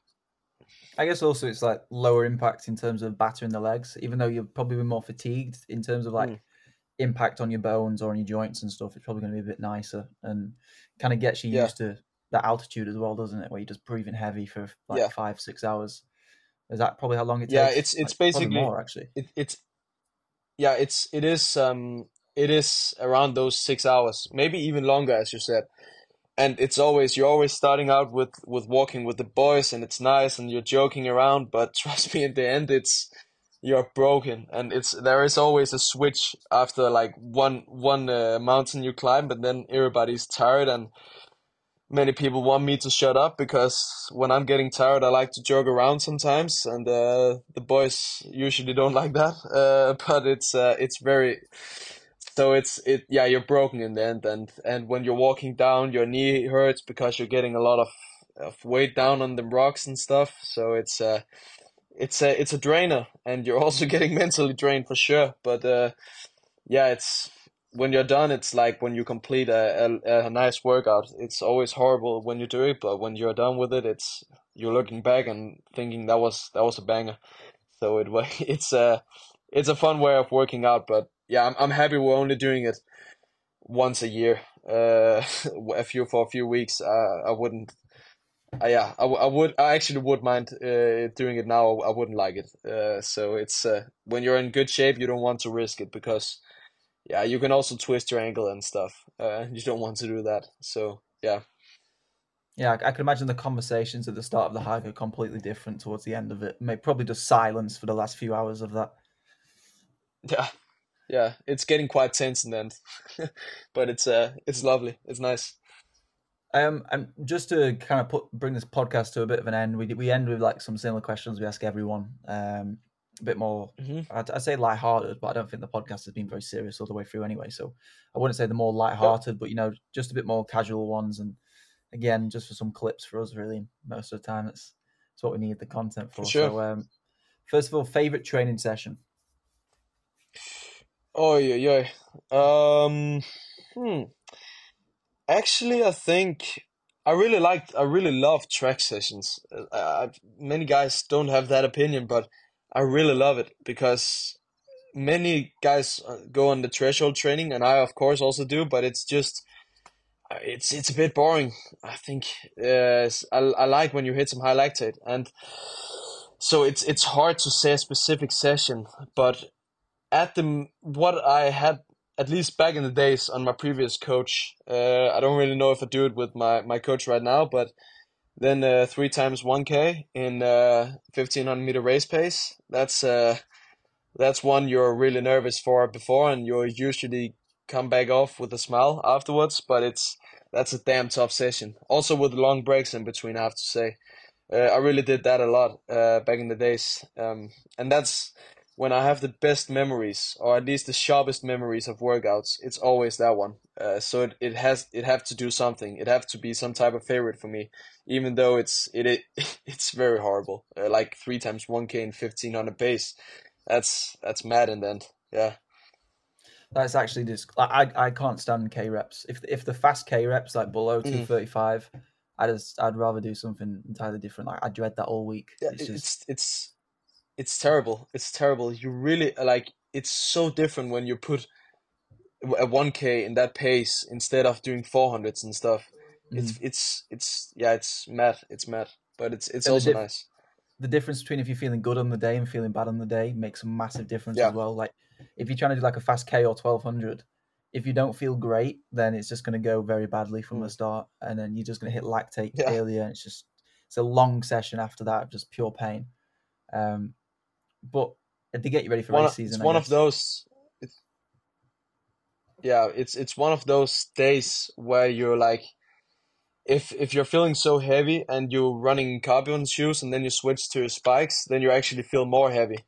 I guess also it's like lower impact in terms of battering the legs, even though you're probably more fatigued in terms of like mm impact on your bones or on your joints and stuff, it's probably going to be a bit nicer and kind of gets you yeah. used to that altitude as well, doesn't it? Where you're just breathing heavy for like yeah. five, six hours. Is that probably how long it takes? Yeah, it's it's like, basically more actually. It, it's yeah, it's it is um it is around those six hours, maybe even longer, as you said. And it's always you're always starting out with with walking with the boys, and it's nice, and you're joking around. But trust me, in the end, it's you're broken and it's there is always a switch after like one one uh, mountain you climb but then everybody's tired and many people want me to shut up because when i'm getting tired i like to joke around sometimes and uh, the boys usually don't like that uh, but it's uh, it's very so it's it yeah you're broken in the end and and when you're walking down your knee hurts because you're getting a lot of, of weight down on the rocks and stuff so it's uh it's a it's a drainer, and you're also getting mentally drained for sure. But uh, yeah, it's when you're done, it's like when you complete a, a, a nice workout. It's always horrible when you do it, but when you're done with it, it's you're looking back and thinking that was that was a banger. So it it's a it's a fun way of working out. But yeah, I'm I'm happy we're only doing it once a year. Uh, a few for a few weeks. Uh, I wouldn't uh, yeah, I, I would. I actually would mind uh, doing it now. I wouldn't like it. Uh, so it's uh, when you're in good shape, you don't want to risk it because, yeah, you can also twist your ankle and stuff. Uh, you don't want to do that. So yeah. Yeah, I, can imagine the conversations at the start of the hike are completely different towards the end of it. May probably just silence for the last few hours of that. Yeah, yeah, it's getting quite tense in the end, but it's uh, it's lovely. It's nice. Um, and just to kind of put bring this podcast to a bit of an end, we we end with like some similar questions we ask everyone. Um, a bit more, mm-hmm. I'd, I'd say light-hearted, but I don't think the podcast has been very serious all the way through anyway. So I wouldn't say the more light-hearted, but you know, just a bit more casual ones. And again, just for some clips for us, really, most of the time, that's that's what we need the content for. for sure. So, um, first of all, favorite training session. Oh yeah, yeah. Um, hmm. Actually, I think I really liked, I really love track sessions. Uh, many guys don't have that opinion, but I really love it because many guys uh, go on the threshold training, and I of course also do. But it's just, uh, it's it's a bit boring. I think uh, I I like when you hit some high lactate, and so it's it's hard to say a specific session. But at the what I had at least back in the days on my previous coach. Uh, I don't really know if I do it with my, my coach right now, but then uh, three times 1K in uh, 1500 meter race pace. That's uh, that's one you're really nervous for before, and you usually come back off with a smile afterwards. But it's that's a damn tough session. Also with long breaks in between, I have to say. Uh, I really did that a lot uh, back in the days, um, and that's when I have the best memories, or at least the sharpest memories of workouts, it's always that one. Uh, so it, it has it have to do something. It have to be some type of favorite for me, even though it's it, it it's very horrible. Uh, like three times one k and fifteen on a pace. That's that's mad in the end. Yeah. That's actually just I I can't stand K reps. If if the fast K reps like below Mhm. two thirty five, I just I'd rather do something entirely different. Like I dread that all week. Yeah, It's just it's it's it's terrible. It's terrible. You really like it's so different when you put a 1k in that pace instead of doing 400s and stuff. It's Mm. it's it's yeah, it's mad. It's mad. But it's it's And the also nice. the difference between if you're feeling good on the day and feeling bad on the day makes a massive difference Yeah. as well. Like if you're trying to do like a fast K or twelve hundred, if you don't feel great, then it's just going to go very badly from the Mm. start, and then you're just going to hit lactate Yeah. failure. And it's just it's a long session after that of just pure pain. Um, but to get you ready for One race season, it's I one of those it's, yeah, it's it's one of those days where you're like if if you're feeling so heavy and you're running carbon shoes and then you switch to your spikes, then you actually feel more heavy.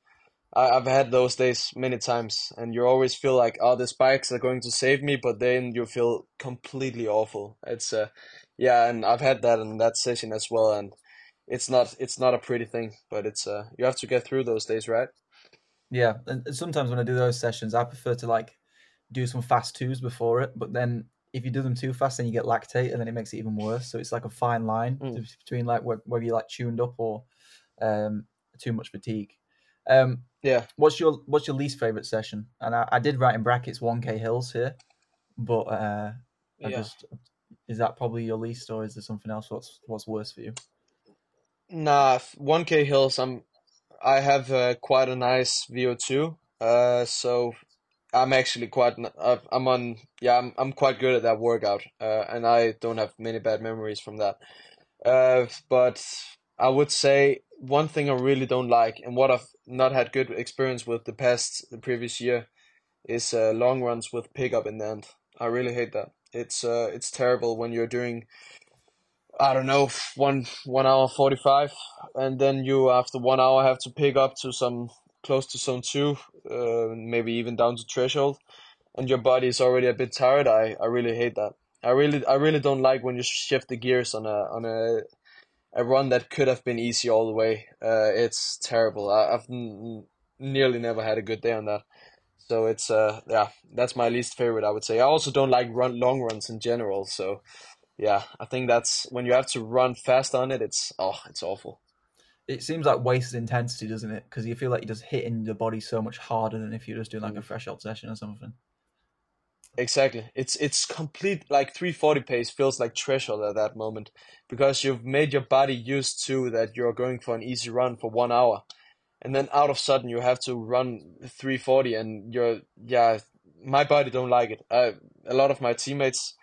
I, I've had those days many times, and you always feel like, oh, the spikes are going to save me, but then you feel completely awful. It's uh, yeah, and I've had that in that session as well, and it's not it's not a pretty thing, but it's uh, you have to get through those days, right? Yeah, and sometimes when I do those sessions, I prefer to like do some fast twos before it. But then if you do them too fast, then you get lactate, and then it makes it even worse. So it's like a fine line Mm. between like whether you're like tuned up or um, too much fatigue. Um, Yeah. what's your what's your least favorite session? And I, I did write in brackets one k hills here, but uh, I Yeah. just is that probably your least, or is there something else what's what's worse for you? Nah, 1K hills. I'm I have uh, quite a nice VO2. Uh, so I'm actually quite I've- I'm on yeah, I'm I'm quite good at that workout. Uh, and I don't have many bad memories from that. Uh, but I would say one thing I really don't like and what I've not had good experience with the past the previous year is uh, long runs with pickup in the end. I really hate that. It's uh it's terrible when you're doing I don't know, one one hour forty five, and then you after one hour have to pick up to some close to zone two, uh, maybe even down to threshold, and your body is already a bit tired. I, I really hate that. I really I really don't like when you shift the gears on a on a a run that could have been easy all the way. Uh, it's terrible. I, I've n- nearly never had a good day on that. So it's uh yeah, that's my least favorite. I would say. I also don't like run long runs in general. So yeah, I think that's when you have to run fast on it. It's oh, it's awful. It seems like wasted intensity, doesn't it? Because you feel like you're just hitting the body so much harder than if you're just doing like a Mm. threshold session or something. Exactly. It's it's complete like 340 pace feels like threshold at that moment because you've made your body used to that you're going for an easy run for one hour. And then out of sudden you have to run 340 and you're yeah, my body don't like it. I, a lot of my teammates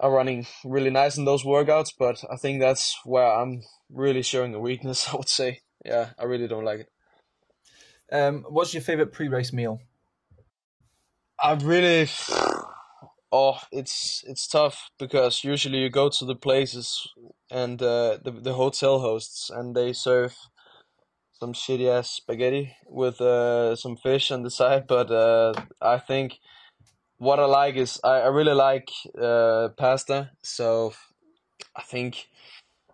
are running really nice in those workouts, but I think that's where I'm really showing a weakness, I would say. Yeah, I really don't like it. Um, what's your favorite pre-race meal? I really, oh, it's it's tough because usually you go to the places and uh, the the hotel hosts and they serve some shitty ass spaghetti with uh, some fish on the side. But uh, I think what I like is I, I really like uh, pasta, so I think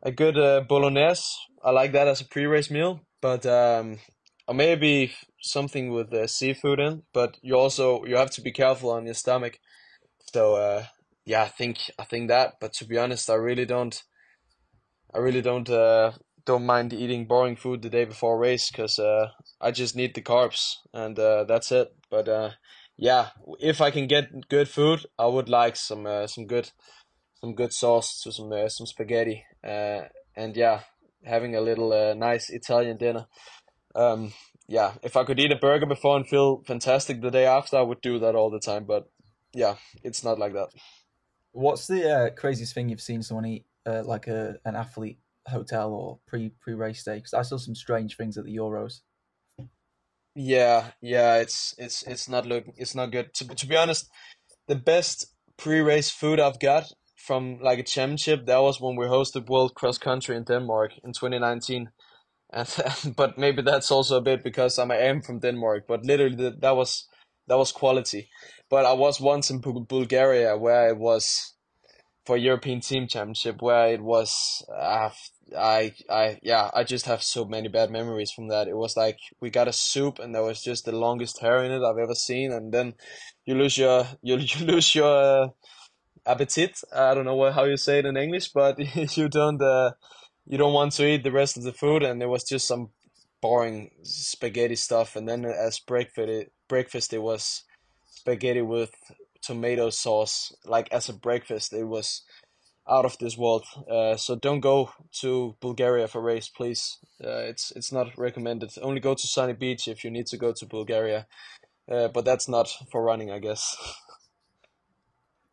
a good uh, bolognese. I like that as a pre-race meal, but um, or maybe something with uh, seafood in. But you also you have to be careful on your stomach. So uh, yeah, I think I think that. But to be honest, I really don't. I really don't uh, don't mind eating boring food the day before race because uh, I just need the carbs and uh, that's it. But uh, yeah, if I can get good food, I would like some uh, some good some good sauce to some uh, some spaghetti. Uh, and yeah, having a little uh, nice Italian dinner. Um, yeah, if I could eat a burger before and feel fantastic the day after, I would do that all the time. But yeah, it's not like that. What's the uh, craziest thing you've seen someone eat, uh, like a an athlete hotel or pre pre race day? Because I saw some strange things at the Euros. Yeah, yeah, it's it's it's not looking it's not good. To to be honest, the best pre-race food I've got from like a championship, that was when we hosted World Cross Country in Denmark in 2019. And but maybe that's also a bit because I'm I am from Denmark, but literally that, that was that was quality. But I was once in Bulgaria where it was for European Team Championship where it was uh, I I yeah I just have so many bad memories from that. It was like we got a soup and there was just the longest hair in it I've ever seen, and then you lose your you you lose your uh, appetite. I don't know what, how you say it in English, but you don't uh, you don't want to eat the rest of the food, and it was just some boring spaghetti stuff. And then as breakfast, it, breakfast it was spaghetti with tomato sauce. Like as a breakfast, it was out of this world. Uh, so don't go to Bulgaria for race, please. Uh, it's it's not recommended. Only go to Sunny Beach if you need to go to Bulgaria. Uh, but that's not for running, I guess.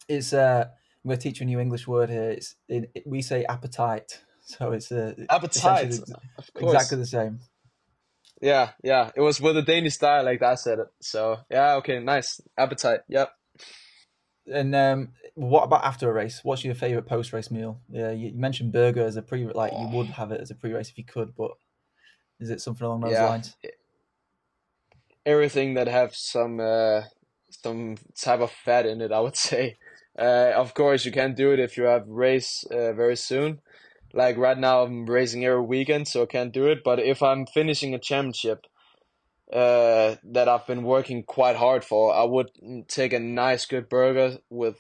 It's uh, I'm going to teach you a new English word here. It's it, it, we say appetite, so it's uh, appetite. Exactly the same. Yeah, yeah. It was with a Danish dialect. I said it. So yeah, okay, nice appetite. Yep. And um, what about after a race? What's your favorite post race meal? Yeah, you mentioned burger as a pre like you would have it as a pre race if you could, but is it something along those yeah. lines? Everything that have some uh, some type of fat in it, I would say. Uh, of course, you can't do it if you have race uh, very soon. Like right now, I'm racing every weekend, so I can't do it. But if I'm finishing a championship uh, that I've been working quite hard for, I would take a nice, good burger with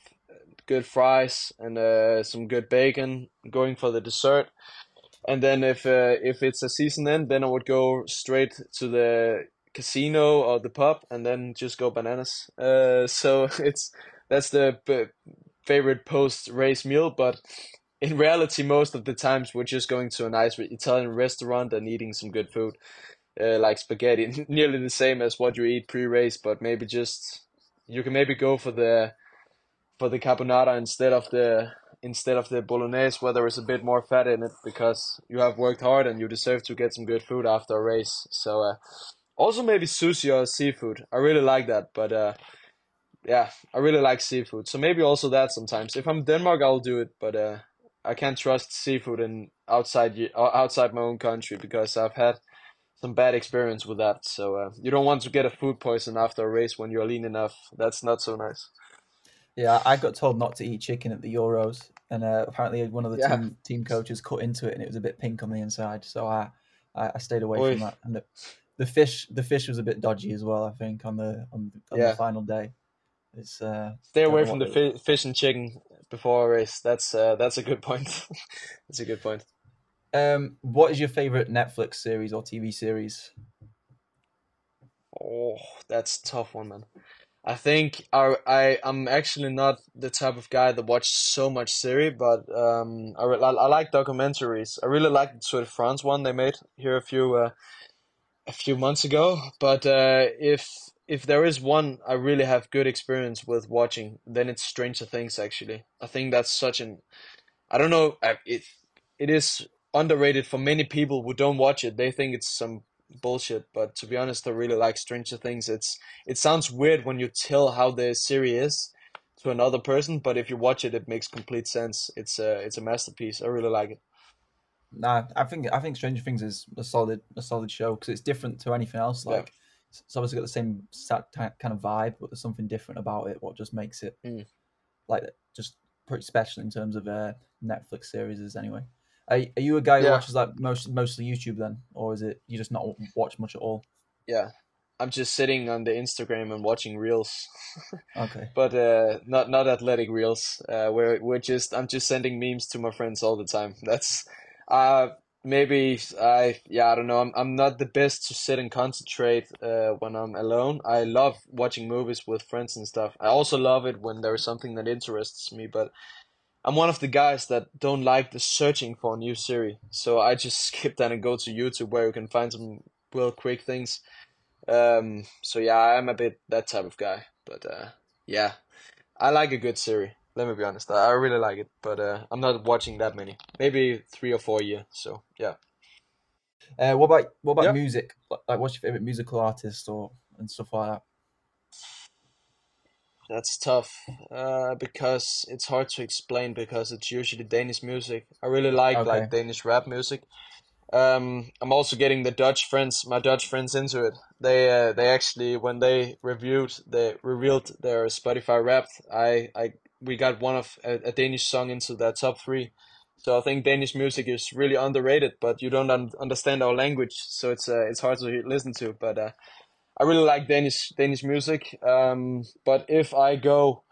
good fries and uh, some good bacon, going for the dessert. And then if uh, if it's a season end, then I would go straight to the casino or the pub and then just go bananas. Uh, so it's that's the b- favorite post race meal. But in reality, most of the times we're just going to a nice Italian restaurant and eating some good food, uh, like spaghetti, nearly the same as what you eat pre race, but maybe just you can maybe go for the for the carbonara instead of the instead of the bolognese where there is a bit more fat in it because you have worked hard and you deserve to get some good food after a race so uh, also maybe sushi or seafood i really like that but uh, yeah, I really like seafood. So maybe also that sometimes. If I'm Denmark, I'll do it, but uh, I can't trust seafood in outside outside my own country because I've had some bad experience with that. So uh, you don't want to get a food poison after a race when you're lean enough. That's not so nice. Yeah, I got told not to eat chicken at the Euros, and uh, apparently one of the yeah. team team coaches cut into it, and it was a bit pink on the inside. So I I, stayed away Oy. from that. And the, the fish the fish was a bit dodgy as well. I think on the on, on yeah. the final day. It's uh, stay away from the fi- fish and chicken before a race. That's uh, that's a good point. that's a good point. Um, what is your favorite Netflix series or TV series? Oh, that's tough one, man. I think I I I'm actually not the type of guy that watches so much series, but um, I, I, I like documentaries. I really like the Tour de France one they made here a few uh, a few months ago. But uh, if if there is one I really have good experience with watching, then it's Stranger Things. Actually, I think that's such an I don't know it it is underrated for many people who don't watch it. They think it's some bullshit, but to be honest, I really like Stranger Things. It's it sounds weird when you tell how the series is to another person, but if you watch it, it makes complete sense. It's a it's a masterpiece. I really like it. Nah, I think I think Stranger Things is a solid a solid show because it's different to anything else. Like yeah it's obviously got the same kind of vibe, but there's something different about it. What just makes it mm. like just pretty special in terms of uh, Netflix series, anyway. Are, are you a guy who yeah. watches like most mostly YouTube then, or is it you just not watch much at all? Yeah, I'm just sitting on the Instagram and watching reels. okay. But uh, not not athletic reels. Uh, where we're just I'm just sending memes to my friends all the time. That's uh maybe I yeah I don't know I'm I'm not the best to sit and concentrate uh, when I'm alone. I love watching movies with friends and stuff. I also love it when there is something that interests me, but I'm one of the guys that don't like the searching for a new series. So I just skip that and go to YouTube where you can find some real quick things. Um, so yeah, I'm a bit that type of guy. But uh, yeah, I like a good series. Let me be honest. I really like it, but uh, I'm not watching that many. Maybe three or four a year. So yeah. Uh, what about what about music? Like, what's your favorite musical artist or and stuff like that? That's tough uh, because it's hard to explain because it's usually Danish music. I really like okay. like Danish rap music. Um, I'm also getting the Dutch friends, my Dutch friends, into it. They uh, they actually when they reviewed, they revealed their Spotify Wrapped. I I we got one of a, a Danish song into that top three. So I think Danish music is really underrated, but you don't un- understand our language, so it's uh, it's hard to listen to. But uh, I really like Danish Danish music. Um, but if I go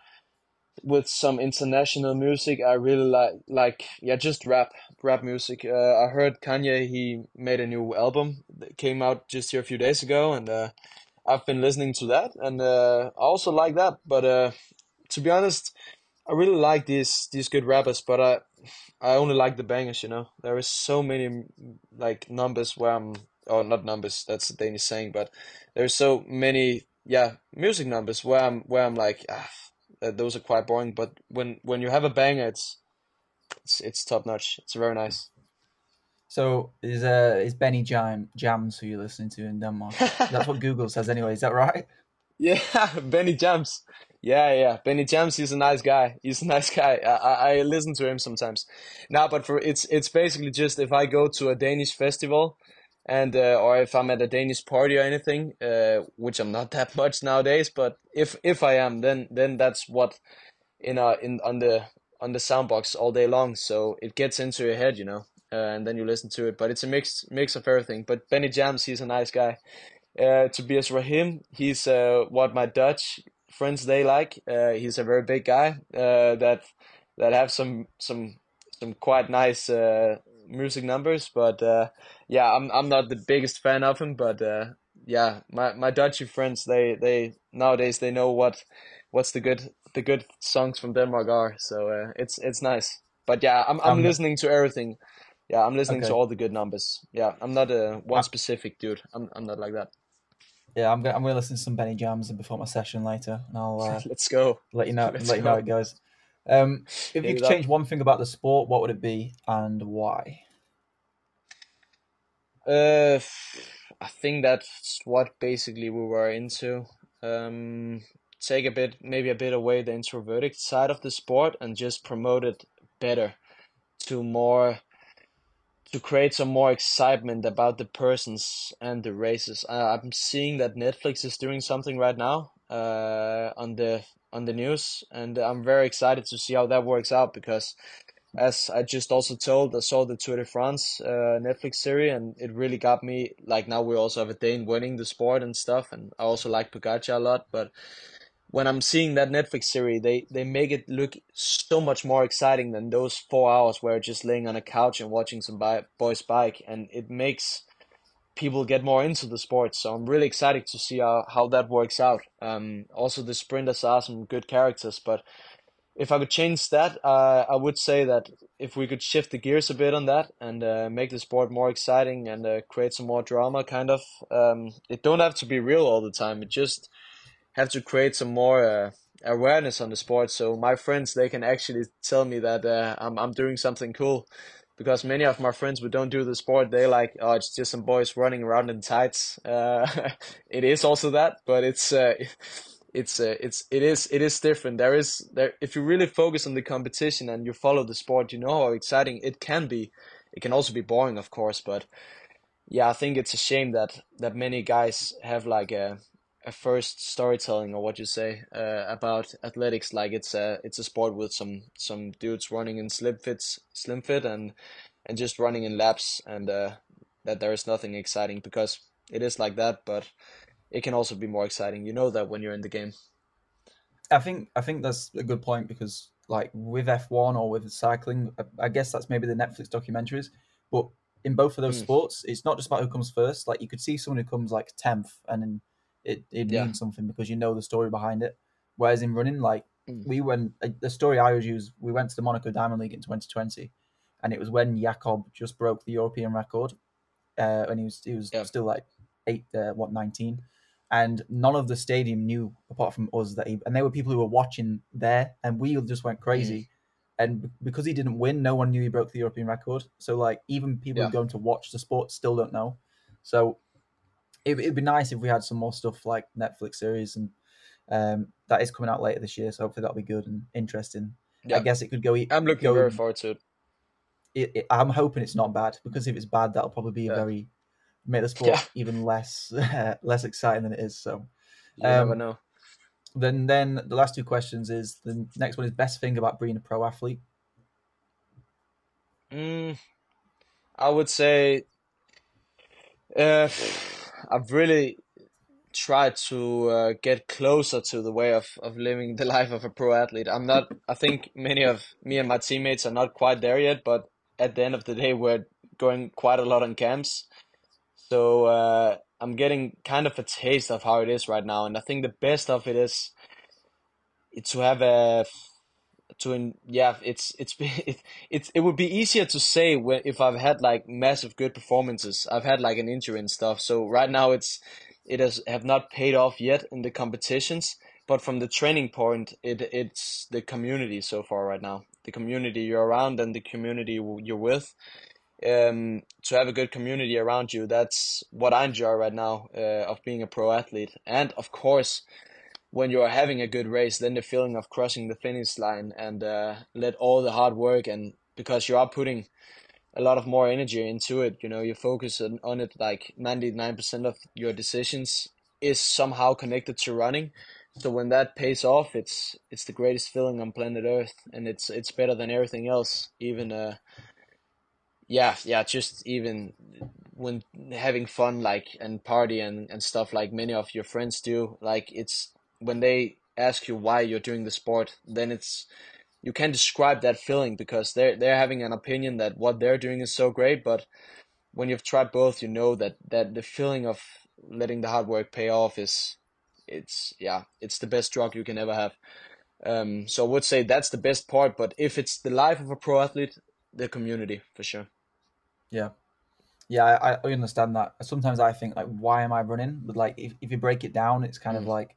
with some international music, I really like like yeah, just rap rap music. Uh, I heard Kanye he made a new album that came out just here a few days ago, and uh, I've been listening to that, and uh, I also like that. But uh, to be honest, I really like these these good rappers, but I I only like the bangers. You know, there is so many like numbers where I'm or not numbers. That's the Danish saying, but there's so many yeah music numbers where I'm where I'm like ah, those are quite boring. But when when you have a banger, it's it's it's top notch. It's very nice. So is uh is Benny Jam Jams who you're listening to in Denmark? That's what Google says anyway. Is that right? Yeah, Benny Jamz. Yeah, yeah. Benny Jamz, he's a nice guy. He's a nice guy. I, I, I listen to him sometimes. Now, but for it's it's basically just if I go to a Danish festival, and uh, or if I'm at a Danish party or anything, uh, which I'm not that much nowadays, but if if I am, then then that's what in uh in on the on the soundbox all day long. So it gets into your head, you know, uh, and then you listen to it. But it's a mix mix of everything. But Benny Jamz, he's a nice guy. Uh, Tobias Rahim, he's uh, what my Dutch friends they like. Uh, he's a very big guy uh, that that have some some some quite nice music numbers. But uh, yeah, I'm I'm not the biggest fan of him. But uh, yeah, my my Dutchy friends they they nowadays they know what what's the good the good songs from Denmark are. So uh, it's it's nice. But yeah, I'm I'm um, listening to everything. Yeah, I'm listening okay. to all the good numbers. Yeah, I'm not a one specific dude. I'm I'm not like that. Yeah, I'm gonna I'm gonna listen to some Benny Jamz and before my session later, and I'll uh, let's go. Let you know. Let's let you know how it goes. Um, if you could change one thing about the sport, what would it be and why? Uh, I think that's what basically we were into. Um, take a bit, maybe a bit away the introverted side of the sport and just promote it better to more to create some more excitement about the persons and the races. Uh, I'm seeing that Netflix is doing something right now uh, on the on the news, and I'm very excited to see how that works out because, as I just also told, I saw the Tour de France uh, Netflix series, and it really got me. Like now we also have a Dane winning the sport and stuff, and I also like Pogacar a lot, but when I'm seeing that Netflix series, they they make it look so much more exciting than those four hours where just laying on a couch and watching some bi- boys bike, and it makes people get more into the sport. So I'm really excited to see how, how that works out. Um, also, the sprinters are some good characters, but if I could change that, uh, I would say that if we could shift the gears a bit on that and uh, make the sport more exciting and uh, create some more drama, kind of. Um, it don't have to be real all the time. It just have to create some more uh, awareness on the sport so my friends they can actually tell me that uh, I'm, I'm doing something cool because many of my friends who don't do the sport they like oh it's just some boys running around in tights. Uh, it is also that but it's uh, it's uh, it's it is it is different. There is there if you really focus on the competition and you follow the sport you know how exciting it can be. It can also be boring of course but yeah i think it's a shame that that many guys have like a a first storytelling or what you say uh, about athletics. Like it's a it's a sport with some some dudes running in slim fits slim fit and and just running in laps and uh, that there is nothing exciting because it is like that but it can also be more exciting. You know that when you're in the game. I think i think that's a good point because like with f1 or with cycling i guess that's maybe the netflix documentaries but in both of those mm. sports it's not just about who comes first. Like you could see someone who comes like 10th and then it it yeah. means something because you know the story behind it. Whereas in running, like mm. we went, the story I always use, we went to the Monaco Diamond League in 2020, and it was when Jakob just broke the European record, uh, and he was he was yeah. still like eight, uh, what 19, and none of the stadium knew apart from us that he, and there were people who were watching there, and we just went crazy. Mm. And because he didn't win, no one knew he broke the European record. So like even people yeah. going to watch the sport still don't know. So it, would be nice if we had some more stuff like Netflix series and um, that is coming out later this year. So hopefully that'll be good and interesting. Yeah. I guess it could go. I'm looking go, very forward to it. It, it. I'm hoping it's not bad because if it's bad, that'll probably be yeah. very make the sport yeah. even less uh, less exciting than it is. So you um, never know. then then the last two questions is the next one is best thing about being a pro athlete. Mm, I would say uh, I've really tried to uh, get closer to the way of, of living the life of a pro athlete. I'm not. I think many of me and my teammates are not quite there yet, but at the end of the day, we're going quite a lot on camps. So uh, I'm getting kind of a taste of how it is right now, and I think the best of it is to have a to yeah it's it's it, it's it would be easier to say when if I've had like massive good performances I've had like an injury and stuff so right now it's it has have not paid off yet in the competitions but from the training point it it's the community so far right now the community you're around and the community you're with um, to have a good community around you. That's what I enjoy right now uh, of being a pro athlete. And of course, when you are having a good race, then the feeling of crossing the finish line and uh, let all the hard work and because you are putting a lot of more energy into it, you know, you focus on, on it like 99% of your decisions is somehow connected to running. So when that pays off, it's it's the greatest feeling on planet Earth, and it's it's better than everything else. Even uh, yeah yeah just even when having fun like and party and, and stuff like many of your friends do like it's when they ask you why you're doing the sport then it's you can describe that feeling because they're they're having an opinion that what they're doing is so great but when you've tried both you know that that the feeling of letting the hard work pay off is it's yeah it's the best drug you can ever have um, so I would say that's the best part but if it's the life of a pro athlete the community for sure yeah. Yeah, I, I understand that. Sometimes I think like, why am I running? But like, if, if you break it down, it's kind mm. of like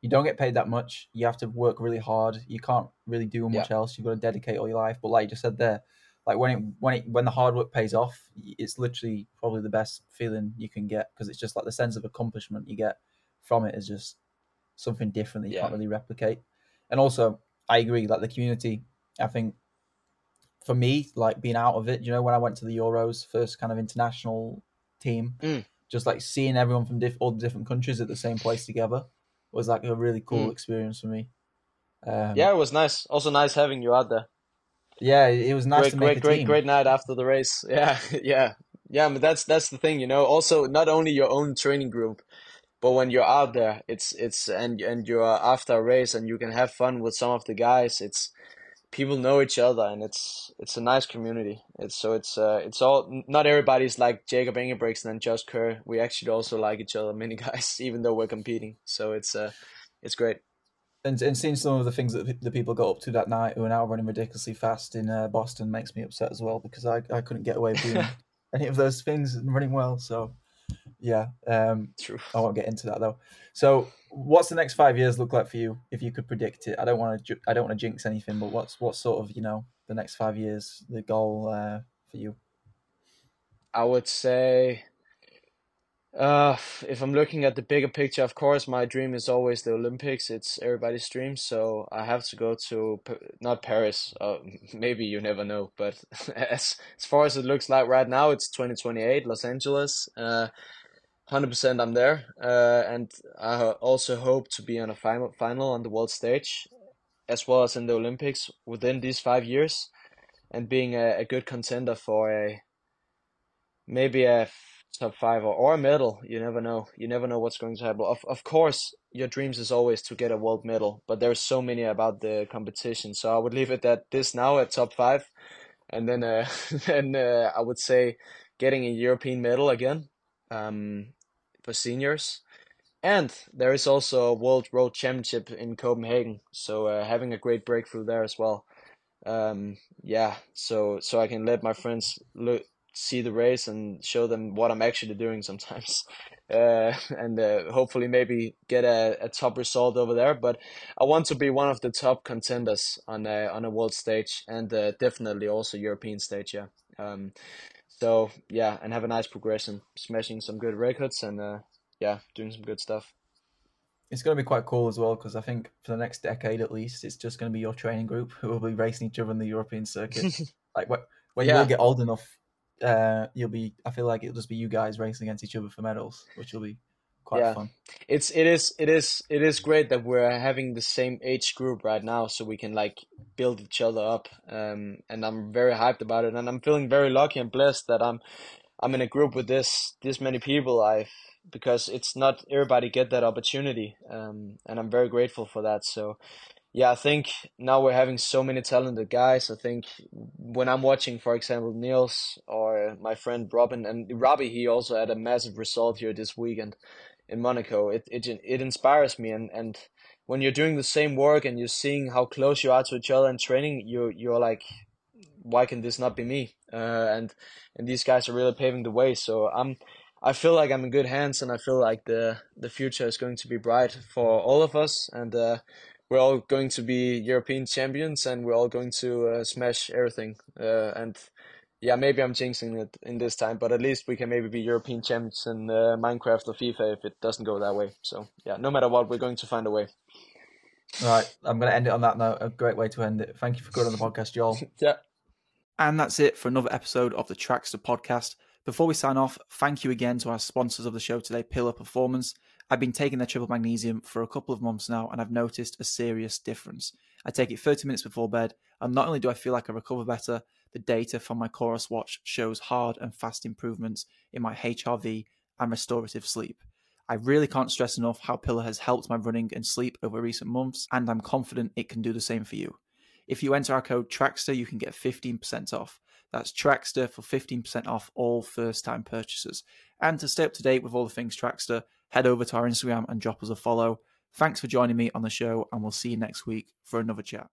you don't get paid that much. You have to work really hard. You can't really do much yeah. else. You've got to dedicate all your life. But like you just said there, like when it when it when the hard work pays off, it's literally probably the best feeling you can get because it's just like the sense of accomplishment you get from it is just something different that you yeah. can't really replicate. And also, I agree. Like the community, I think for me, like being out of it, you know, when I went to the Euros, first kind of international team, mm. just like seeing everyone from diff- all the different countries at the same place together was like a really cool mm. experience for me. Um, yeah, it was nice. Also nice having you out there. Yeah, it was nice great, to make great, great, great night after the race. Yeah, yeah, yeah. But that's that's the thing, you know. Also, not only your own training group, but when you're out there, it's it's and and you're after a race and you can have fun with some of the guys. It's people know each other and it's it's a nice community. It's so it's uh it's all not everybody's like Jakob Ingebrigtsen and Josh Kerr. We actually also like each other, many guys, even though we're competing. So it's uh it's great. And and seeing some of the things that the people got up to that night who are now running ridiculously fast in uh, Boston makes me upset as well because I, I couldn't get away with doing any of those things and running well. So yeah, um, True. I won't get into that though. So, what's the next five years look like for you, if you could predict it? I don't want to, I don't want to jinx anything, but what's what sort of you know the next five years, the goal uh, for you? I would say, uh, if I'm looking at the bigger picture, of course, my dream is always the Olympics. It's everybody's dream, so I have to go to not Paris. Uh, maybe you never know, but as as far as it looks like right now, it's 2028, Los Angeles. Uh, hundred percent, I'm there, uh, and I also hope to be on a final final on the world stage, as well as in the Olympics within these five years, and being a, a good contender for a maybe a top five or, or a medal. You never know. You never know what's going to happen. Of of course, your dreams is always to get a world medal, but there's so many about the competition. So I would leave it at this now at top five, and then uh, then uh, I would say getting a European medal again. Um, for seniors. And there is also a World Road Championship in Copenhagen, so uh, having a great breakthrough there as well. Um, yeah, so so I can let my friends look see the race and show them what I'm actually doing sometimes, uh, and uh, hopefully maybe get a, a top result over there. But I want to be one of the top contenders on a on a world stage and uh, definitely also European stage. Yeah. Um, so yeah, and have a nice progression, smashing some good records, and uh, yeah, doing some good stuff. It's going to be quite cool as well because I think for the next decade at least, it's just going to be your training group who will be racing each other in the European circuit. like when, when yeah. you get old enough, uh, you'll be. I feel like it'll just be you guys racing against each other for medals, which will be quite Yeah. fun. it's it is it is it is great that we're having the same age group right now so we can like build each other up um and i'm very hyped about it and i'm feeling very lucky and blessed that i'm i'm in a group with this this many people i've because it's not everybody get that opportunity um and i'm very grateful for that so yeah i think now we're having so many talented guys i think when i'm watching for example niels or my friend robin and robbie he also had a massive result here this weekend in Monaco. It it it inspires me, and and when you're doing the same work and you're seeing how close you are to each other in training, you you're like, why can this not be me? Uh, and and these guys are really paving the way. So I'm. I feel like I'm in good hands, and I feel like the the future is going to be bright for all of us, and uh, we're all going to be European champions, and we're all going to uh, smash everything. Uh, and yeah, maybe I'm jinxing it in this time, but at least we can maybe be European champions in uh, Minecraft or FIFA if it doesn't go that way. So yeah, no matter what, we're going to find a way. All right, I'm going to end it on that note. A great way to end it. Thank you for coming on the podcast, Joel. Yeah. And that's it for another episode of the TRACKSTAA podcast. Before we sign off, thank you again to our sponsors of the show today, Pillar Performance. I've been taking their triple magnesium for a couple of months now, and I've noticed a serious difference. I take it 30 minutes before bed, and not only do I feel like I recover better, the data from my COROS watch shows hard and fast improvements in my HRV and restorative sleep. I really can't stress enough how Pillar has helped my running and sleep over recent months, and I'm confident it can do the same for you. If you enter our code TRACKSTAA, you can get 15% off. That's TRACKSTAA for 15% off all first time purchases. And to stay up to date with all the things TRACKSTAA, head over to our Instagram and drop us a follow. Thanks for joining me on the show, and we'll see you next week for another chat.